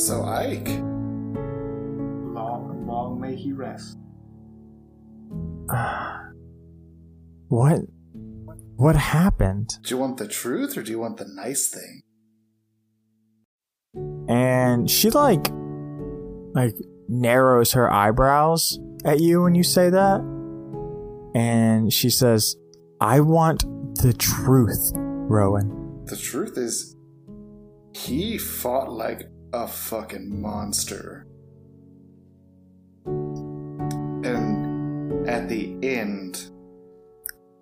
Yeah. So, Ike, Long, long may he rest. (sighs) What what happened? do you want the truth or do you want the nice thing? And she like like narrows her eyebrows at you when you say that. And she says, I want the truth, Rowan. The truth is, he fought like a fucking monster. And at the end,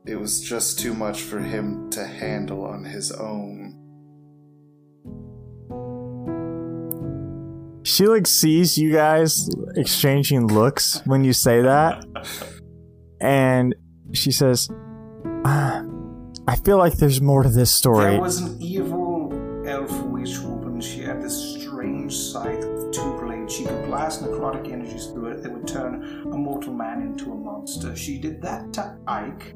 it was just too much for him to handle on his own. She like sees you guys exchanging looks when you say that, and she says, "Ah, "I feel like there's more to this story." There was an monster. She did that to Ike.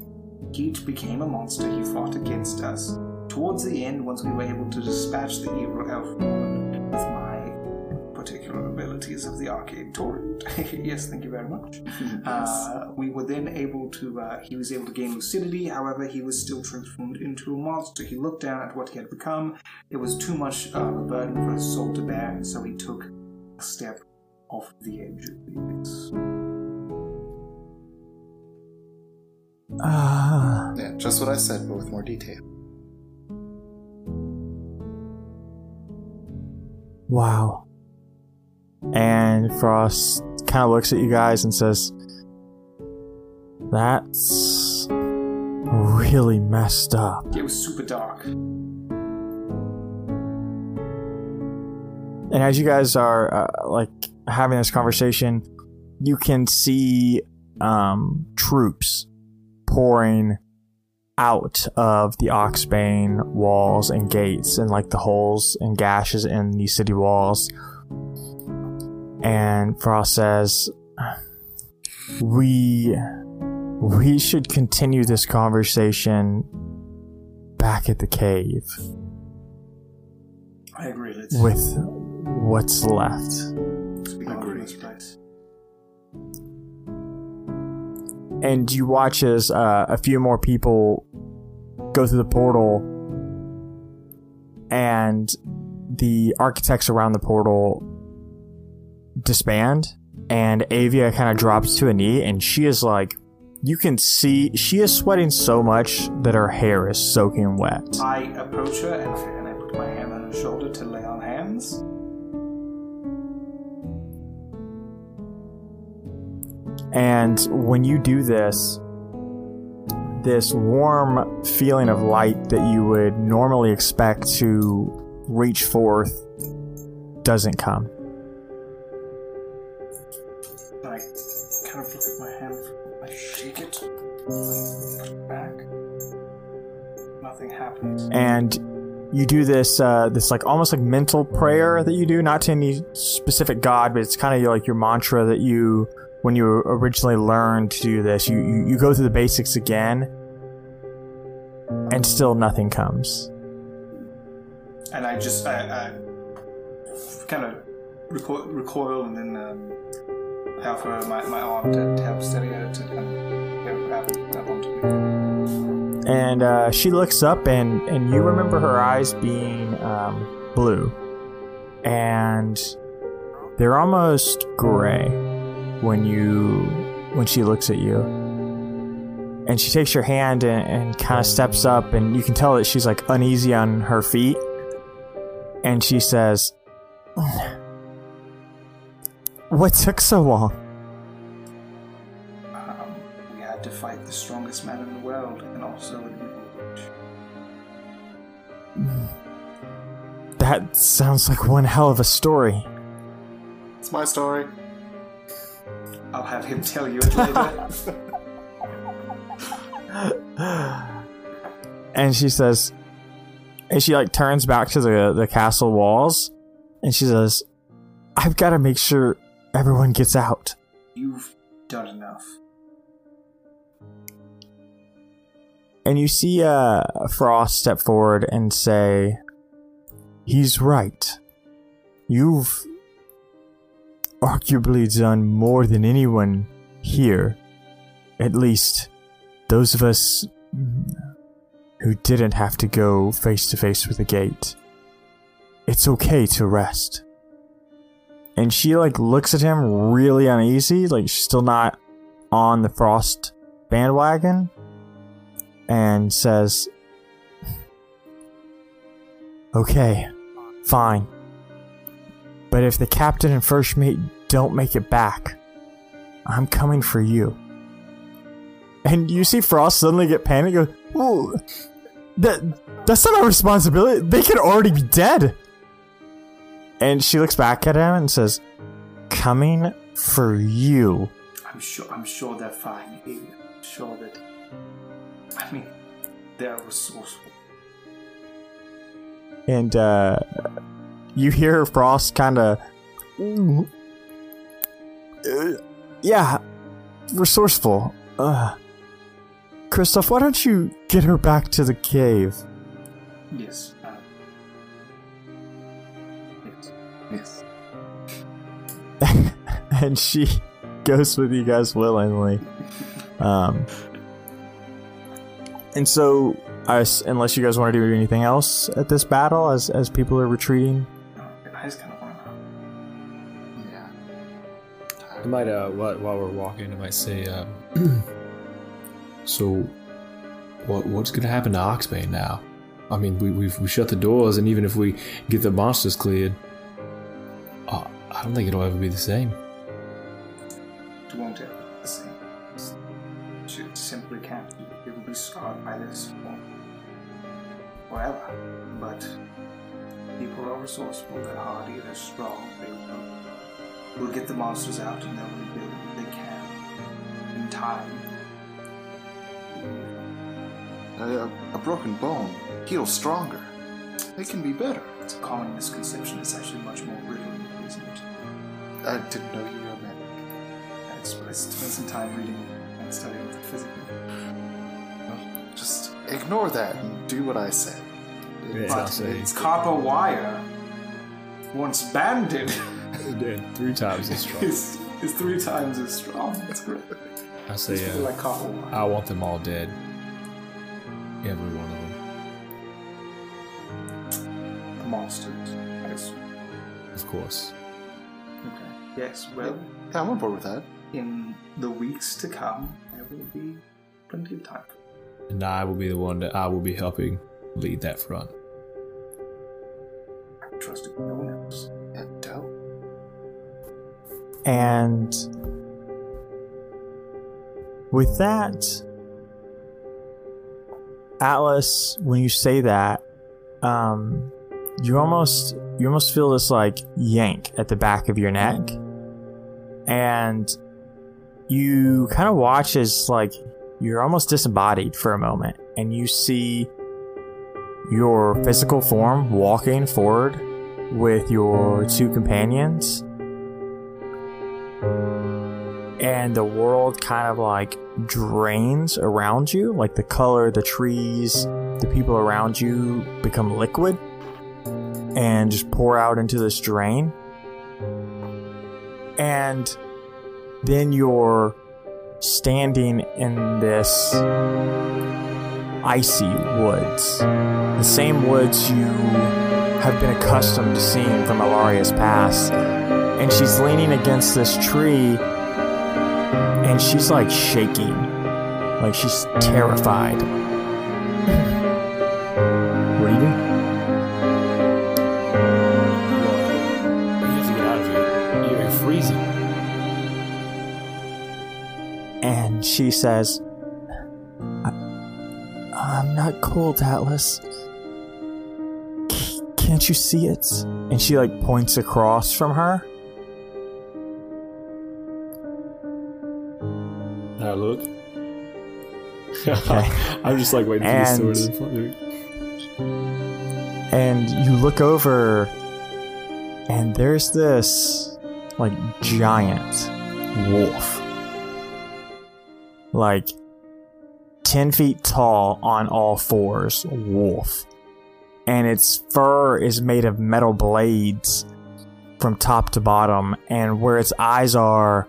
He became a monster. He fought against us. Towards the end, once we were able to dispatch the evil elf woman with my particular abilities of the arcade torrent. (laughs) yes, thank you very much. (laughs) Uh, we were then able to, uh, he was able to gain lucidity, however, he was still transformed into a monster. He looked down at what he had become. It was too much uh, a burden for his soul to bear, so he took a step off the edge of the abyss. Ah, Yeah, just what I said, but with more detail. wow. And Frost kind of looks at you guys and says, "That's really messed up." It was super dark. And as you guys are uh, like having this conversation, you can see um, troops pouring out of the Oxbane walls and gates and like the holes and gashes in the city walls. And Frost says, "We we should continue this conversation back at the cave I agree. Let's with what's left." And you watch as uh, a few more people go through the portal and the architects around the portal disband and avia kind of drops to a knee and she is like you can see she is sweating so much that her hair is soaking wet I approach her and, and I put my hand on her shoulder to lay on hands. And when you do this, this warm feeling of light that you would normally expect to reach forth doesn't come. I kind of look at my hand. I shake it. It back. nothing happens. and you do this uh, this like almost like mental prayer that you do not to any specific god but it's kind of like your mantra that you when you originally learned to do this you, you you go through the basics again and still nothing comes. And I just, I, I kind of recoil, recoil and then um, I offer my, my arm to, to help steady her to kind of grab, grab onto me. and uh, she looks up and and you remember her eyes being um, blue. And they're almost gray when you when she looks at you. And she takes your hand and, and kind of steps up and you can tell that she's like uneasy on her feet. And she says (sighs) what took so long? Um, we had to fight the strongest man in the world and also an evil witch. that sounds like one hell of a story. It's my story. I'll have him tell you it later. (laughs) and she says and she like turns back to the the castle walls and she says i've got to make sure everyone gets out You've done enough. and you see uh frost step forward and say he's right you've arguably done more than anyone here at least those of us who didn't have to go face to face with the gate it's okay to rest and she like looks at him really uneasy like she's still not on the frost bandwagon and says, Okay, fine. But if the captain and first mate don't make it back, I'm coming for you. And you see Frost suddenly get panicked. Go, "Whoa, that that's not our responsibility. They could already be dead. And she looks back at him and says, "Coming for you." I'm sure. I'm sure they're fine. I'm sure that. I mean, they're resourceful. and uh, you hear Frost kind of, yeah, resourceful. Uh, Kristoff, why don't you get her back to the cave? Yes. Uh, yes. Yes. (laughs) and she goes with you guys willingly. Um, and so, I unless you guys want to do anything else at this battle, as as people are retreating, I might, uh, while, while we're walking, I might say, um, (clears throat) so, what what's gonna happen to Oxbane now? I mean, we we've we shut the doors, and even if we get the monsters cleared, uh, I don't think it'll ever be the same. It won't ever be the same. It simply can't be. It will be scarred by this for forever. But people are resourceful, they're hardy, they're strong. They will will get the monsters out and they'll rebuild what they can in time. A, a broken bone heals stronger. It can be better. It's a common misconception. It's actually much more brittle than it is. I didn't know you were a medic. It's, I spent some time reading and studying physically. Just ignore that and do what I said. Yeah, But it's copper wire. Once banded, (laughs) Three times as strong. it's, is three times as strong. That's great. I say, really uh, like copper wire. I want them all dead. Every one of them, The monsters. Yes. of course. Okay. Yes. Well, Yeah, I'm on board with that. in the weeks to come, there will be plenty of time. And I will be the one that I will be helping lead that front. I'm trusting no And with that, Atlas, when you say that, um, you almost you almost feel this like yank at the back of your neck, and you kind of watch as like you're almost disembodied for a moment, and you see your physical form walking forward with your two companions. And the world kind of like drains around you, like the color, the trees, the people around you become liquid and just pour out into this drain. And then you're standing in this icy woods. The same woods you have been accustomed to seeing from Alaria's past. And she's leaning against this tree and she's like shaking. Like she's terrified. what do you do? You have to get out of here. You're, freezing. And she says, I'm not cold, Atlas. C- can't you see it? And she like points across from her. (laughs) I'm just like waiting for And- the sword to and you look over and there's this like giant wolf. Like 10 feet tall on all fours wolf. And its fur is made of metal blades from top to bottom. And where its eyes are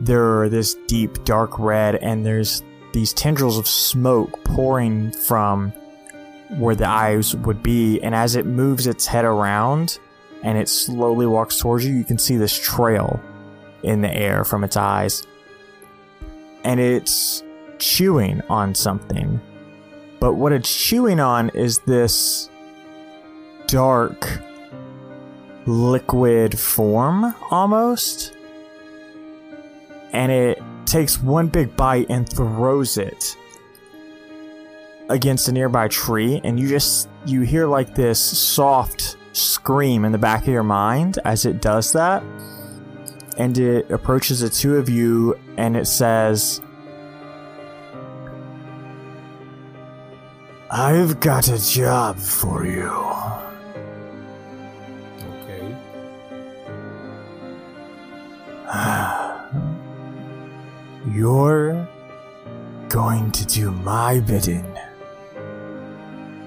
they're this deep dark red and there's these tendrils of smoke pouring from where the eyes would be, and as it moves its head around and it slowly walks towards you, you can see this trail in the air from its eyes. And it's chewing on something. But what it's chewing on is this dark liquid form almost. And it takes one big bite and throws it against a nearby tree and you just you hear like this soft scream in the back of your mind as it does that and it approaches the two of you and it says I've got a job for you. Okay. You're going to do my bidding.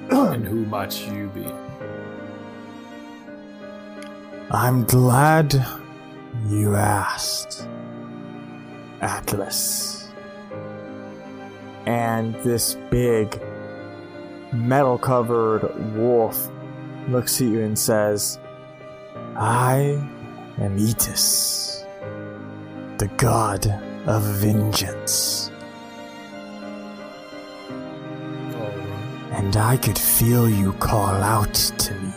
And who might you be? I'm glad you asked, Atlas. And this big, metal covered wolf looks at you and says, I am Etus, the god of vengeance, and I could feel you call out to me.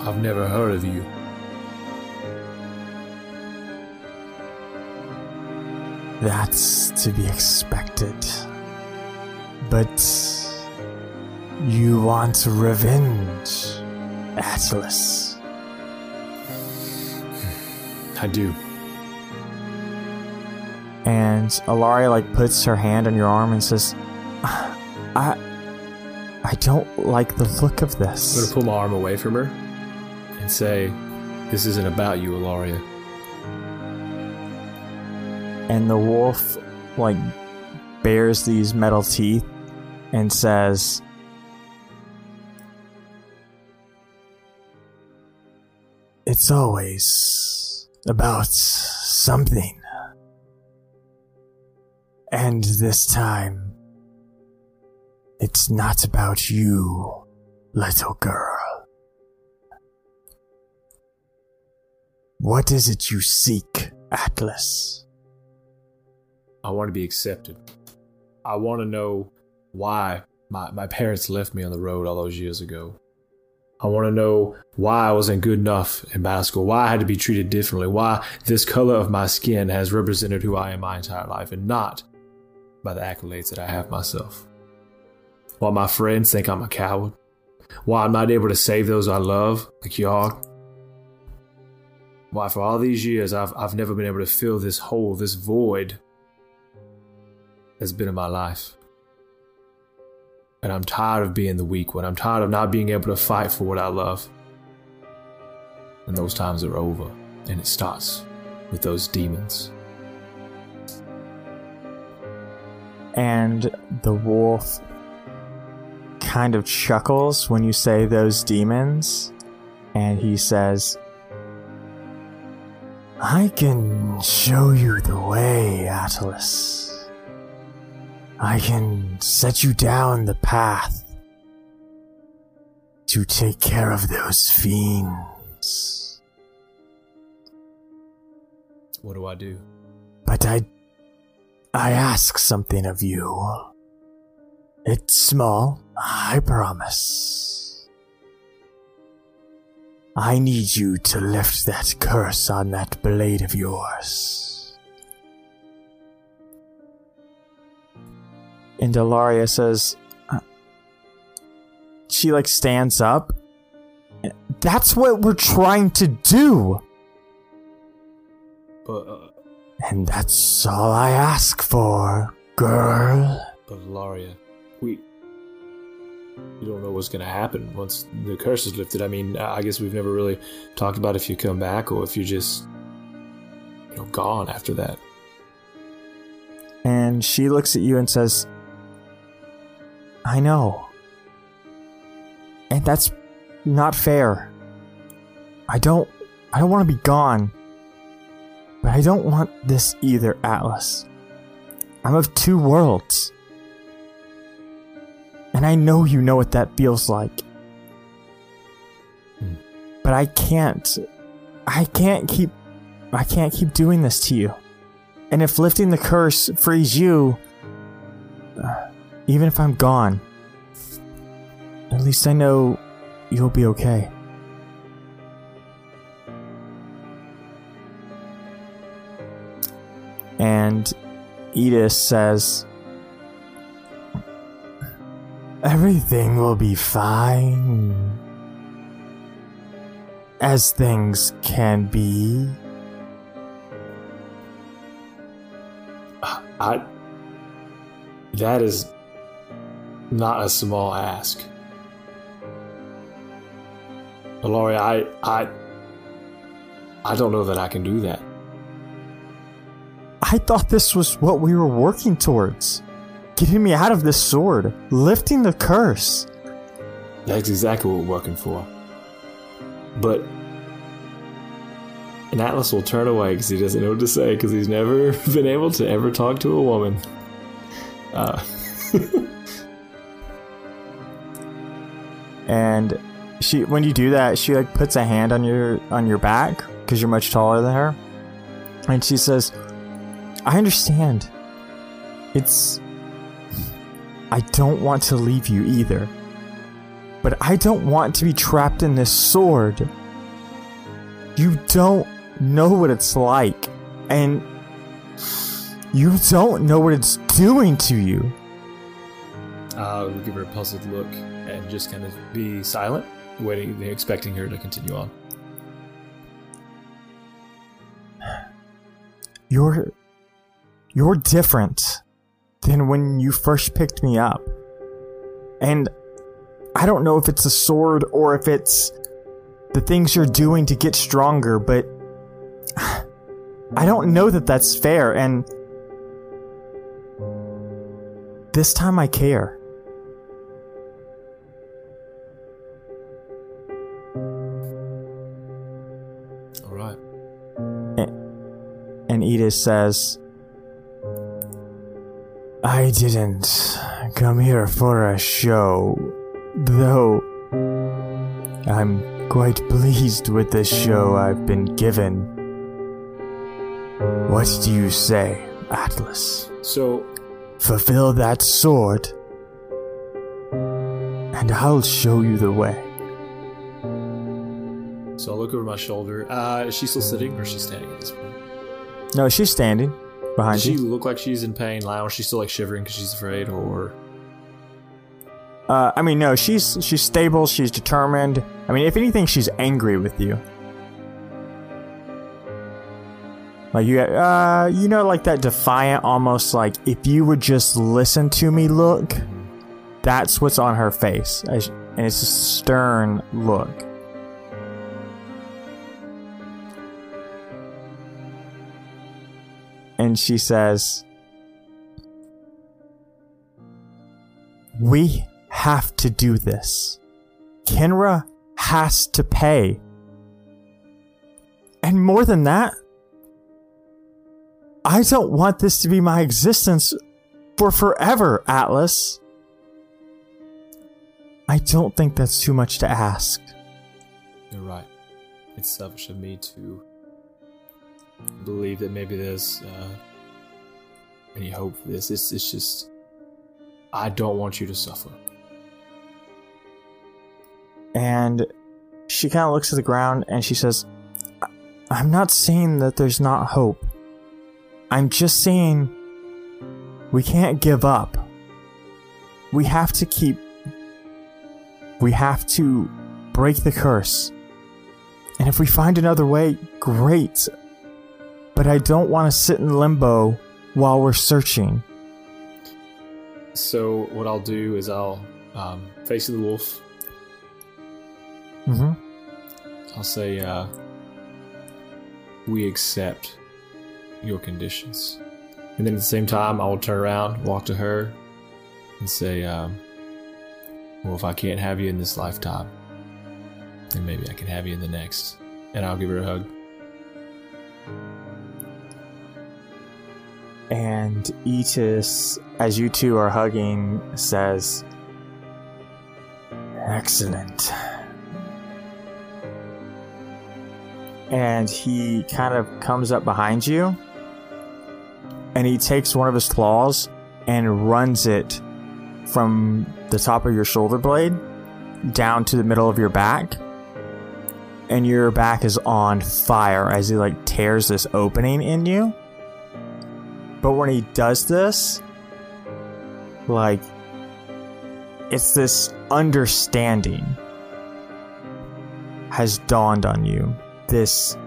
I've never heard of you. That's to be expected. But you want revenge, Atlas. I do. And Alaria like puts her hand on your arm and says, "I, I don't like the look of this." I'm gonna pull my arm away from her and say, "This isn't about you, Alaria." And the wolf like bares these metal teeth and says, It's always about something. And this time, it's not about you, little girl. What is it you seek, Atlas? I want to be accepted. I want to know why my, my parents left me on the road all those years ago. I want to know why I wasn't good enough in school, why I had to be treated differently, why this color of my skin has represented who I am my entire life and not by the accolades that I have myself. While my friends think I'm a coward, why I'm not able to save those I love, like Yogg. Why for all these years I've, I've never been able to fill this hole, this void that's been in my life. And I'm tired of being the weak one. I'm tired of not being able to fight for what I love. And those times are over. And it starts with those demons. And the wolf kind of chuckles when you say those demons. And he says, I can show you the way, Atlas. I can set you down the path to take care of those fiends. What do I do? But I. I ask something of you. It's small, I promise. I need you to lift that curse on that blade of yours. And Delaria says, uh, she like stands up. That's what we're trying to do. But, uh, And that's all I ask for, girl. but Laria, we. We don't know what's going to happen once the curse is lifted. I mean, I guess we've never really talked about if you come back or if you're just, you know, gone after that. And she looks at you and says, I know. And that's not fair. I don't I don't want to be gone. But I don't want this either, Atlas. I'm of two worlds. And I know you know what that feels like. But I can't I can't keep I can't keep doing this to you. And if lifting the curse frees you, uh, even if I'm gone, at least I know you'll be okay. And Edith says, Everything will be fine. As things can be. I. That is not a small ask. Laurie, I, I, I don't know that I can do that. I thought this was what we were working towards. Getting me out of this sword, lifting the curse. That's exactly what we're working for. But an Atlas will turn away because he doesn't know what to say because he's never (laughs) been able to ever talk to a woman. Uh, (laughs) And she when you do that, she like puts a hand on your on your back because you're much taller than her. And she says, "I understand. It's I don't want to leave you either. But I don't want to be trapped in this sword. You don't know what it's like. And you don't know what it's doing to you. Uh, I'll give her a puzzled look and just kind of be silent, waiting, expecting her to continue on. You're you're different than when you first picked me up. And I don't know if it's a sword or if it's the things you're doing to get stronger, but (sighs) I don't know that that's fair and this time I care. All right. And Edith says, I didn't come here for a show, though I'm quite pleased with the show I've been given. What do you say, Atlas? So, Fulfill that sword, and I'll show you the way. so I'll look over my shoulder. Uh, is she still sitting or is she standing at this point? No, she's standing behind Does she you. look like she's in pain, lounge? She's still like shivering because she's afraid, or Uh, I mean, no, she's she's stable. She's determined. I mean, if anything, she's angry with you. Like you, uh, you know, like that defiant, almost like if you would just listen to me, look. that's what's on her face, and it's a stern look. And she says, We have to do this. Kenra has to pay. And more than that, I don't want this to be my existence for forever, Atlas. I don't think that's too much to ask. You're right. It's selfish of me to believe that maybe there's uh, any hope for this. It's, it's just, I don't want you to suffer. And she kind of looks at the ground and she says, "I- I'm not saying that there's not hope. I'm just saying we can't give up. We have to keep. We have to break the curse. And if we find another way, great. But I don't want to sit in limbo while we're searching. So what I'll do is I'll um, face the wolf. Mm-hmm. I'll say, uh, we accept your conditions. And then at the same time, I will turn around, walk to her, and say, um, well, if I can't have you in this lifetime, then maybe I can have you in the next. And I'll give her a hug. And Etis, as you two are hugging, says, Excellent. And he kind of comes up behind you and he takes one of his claws and runs it from the top of your shoulder blade down to the middle of your back. And your back is on fire as he like tears this opening in you. But when he does this, like, it's this understanding has dawned on you. This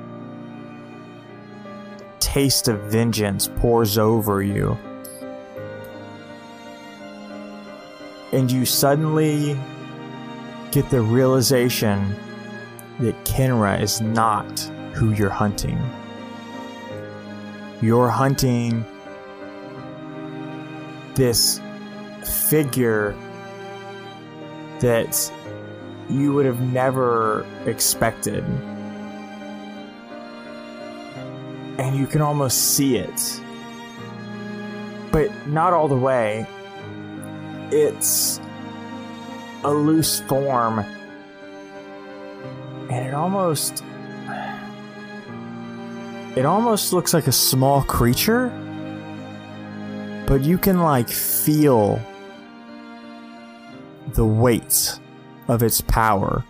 taste of vengeance pours over you. And you suddenly get the realization that Kenra is not who you're hunting. You're hunting this figure that you would have never expected. And you can almost see it. But not all the way. It's a loose form. And it almost. It almost looks like a small creature but you can like feel the weight of its power.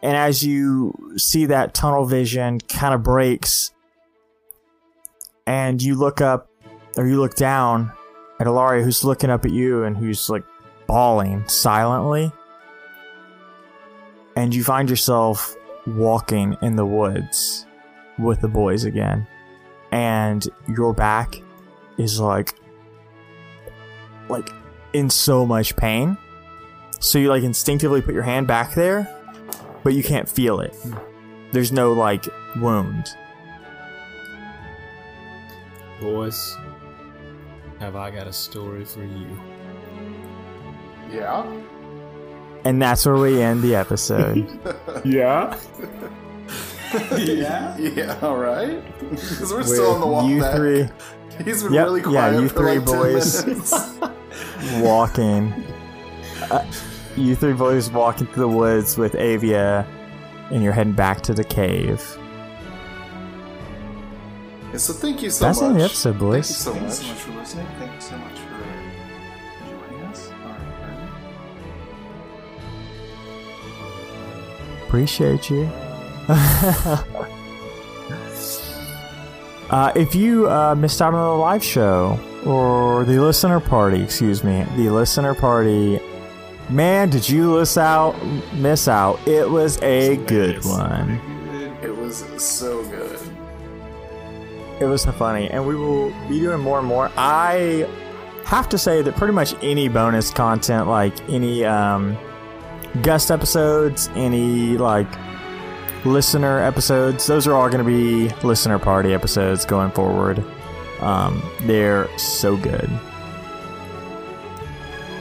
And as you see that tunnel vision kind of breaks, and you look up or you look down at Ilaria, who's looking up at you and who's like bawling silently, and you find yourself walking in the woods with the boys again and your back is like like in so much pain so you like instinctively put your hand back there but you can't feel it there's no like wound Boys, have I got a story for you? Yeah. and that's where we end the episode (laughs) Yeah? (laughs) (laughs) yeah. Yeah, all right. Because we're still on the with walk you back. three He's been Yep, really yeah, you for three like 10 boys. minutes. (laughs) walking uh, you three boys walking through the woods with avia and you're heading back to the cave Yeah, so thank you so that's much. in the episode Thank you boys so Thank you much. so much for listening. Thank you so much for joining us. Appreciate you. (laughs) uh, if you uh, missed out on the live show or the listener party, excuse me, the listener party, man, did you miss out? Miss out? It was a good one. It was so good. It was so funny, and we will be doing more and more. I have to say that pretty much any bonus content, like any um, guest episodes, any like listener episodes, those are all going to be listener party episodes going forward. Um, they're so good.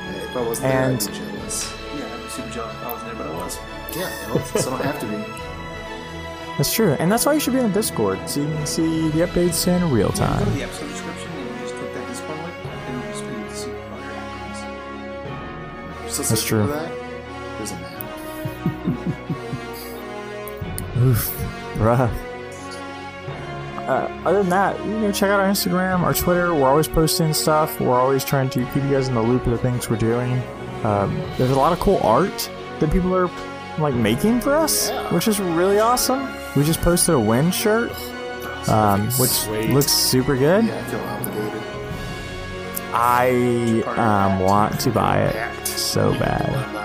If I wasn't there, I'd be jealous. Yeah, I'm super jealous if I was there, but I was. Yeah, well, so I don't have to be. (laughs) That's true, and that's why you should be on the Discord so you can see the updates in real time. Go to time. the episode description and you just click that Discord link, and it'll just be the super fire afterwards. You're so That's true. For that? There's a man. (laughs) Oof, bruh. Uh, other than that, you know, check out our Instagram, our Twitter. We're always posting stuff. We're always trying to keep you guys in the loop of the things we're doing. Um, there's a lot of cool art that people are like making for us, which is really awesome. We just posted a wind shirt, um, which Sweet. looks super good. Yeah, I. I um, want to buy it so bad.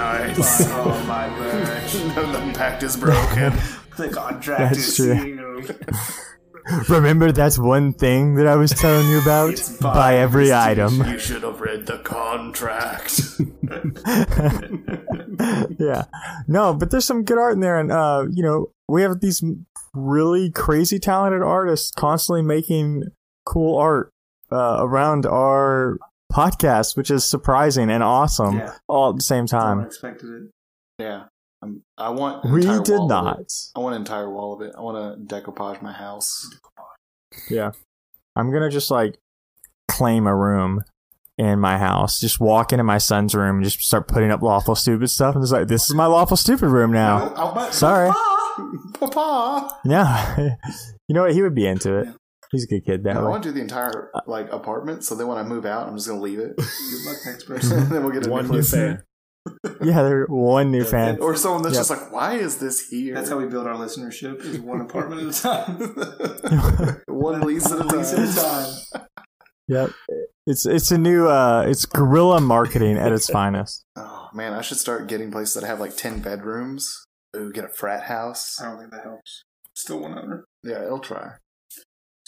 (laughs) Oh my merch. (laughs) the pact is broken. (laughs) The contract That's is true. sealed. Remember, that's one thing that I was telling you about. Buy every item. you should have read the contract. yeah. No, but there's some good art in there, and uh, you know, we have these really crazy talented artists constantly making cool art uh, around our podcast, which is surprising and awesome Yeah. all at the same I time. expected it. yeah. Um, I want. an We did not. I want an entire wall of it. I want to decoupage my house. Yeah. I'm gonna just like claim a room in my house. Just walk into my son's room and just start putting up lawful stupid stuff and just like, this is my lawful stupid room now. Sorry. Papa. Yeah. (laughs) you know what? He would be into it. He's a good kid that I way. want to do the entire like apartment, so then when I move out, I'm just gonna leave it. Good luck (laughs) next person. (laughs) then we'll get a One new new fan. (laughs) Yeah, they're one new fan. Or someone that's Yep. just like, why is this here? That's how we build our listenership: is one apartment at a time, One lease at a One lease at a time. time. Yep. It's it's a new uh it's guerrilla marketing at its finest. Oh man, I should start getting places that have like ten bedrooms. Ooh, get a frat house. I don't think that helps. Still one owner. Yeah, it'll try.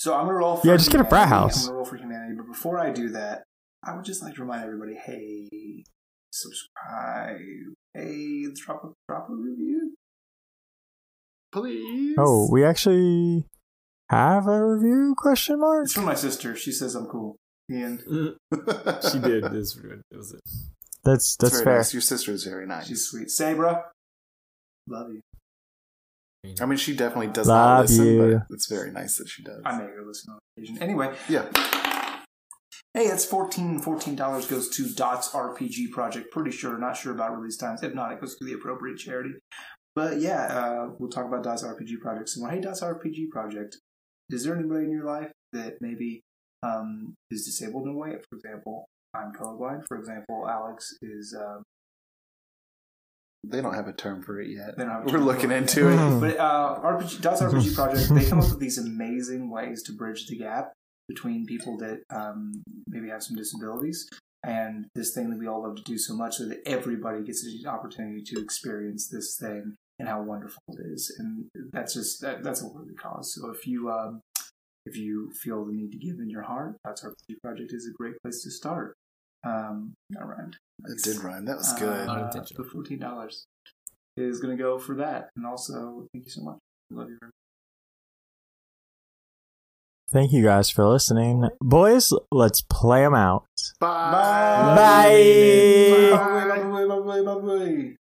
So I'm gonna roll. For Yeah, just get a frat house. I'm gonna roll for humanity, but before I do that, I would just like to remind everybody: Hey, subscribe. Hey, drop a drop a review. Please. Oh, we actually have a review question mark? It's from my sister. She says I'm cool. The (laughs) end. She did. This it was it. That's That's that's fair. nice. Your sister is very nice. She's sweet. Sabra, love you. I mean, she definitely does Love not listen, you. but it's very nice that she does. I may go listen on occasion. Anyway, yeah. Hey, that's 14 $14 goes to Dots RPG Project. Pretty sure, not sure about release times. If not, it goes to the appropriate charity. But yeah, uh, we'll talk about Dots RPG Project some more. Hey, Dots RPG Project, is there anybody in your life that maybe um, is disabled in a way? For example, I'm colorblind. For example, Alex is. Um, They don't have a term for it yet. They don't have a We're looking for it. into it. Mhm. But uh, RPG, Dots RPG Project, they come up with these amazing ways to bridge the gap between people that um, maybe have some disabilities and this thing that we all love to do so much so that everybody gets an opportunity to experience this thing and how wonderful it is. And that's just, that, that's a worthy cause. So if you, um, if you feel the need to give in your heart, Dots RPG Project is a great place to start. Um, that rhymed. It did rhyme. That was good. Uh, Not intentional. the fourteen dollars is going to go for that, and also thank you so much. Love you Thank you guys for listening. Boys, let's play them out. Bye. much. Bye. Bye. Bye. Bye. Bye. Bye. Bye. Bye.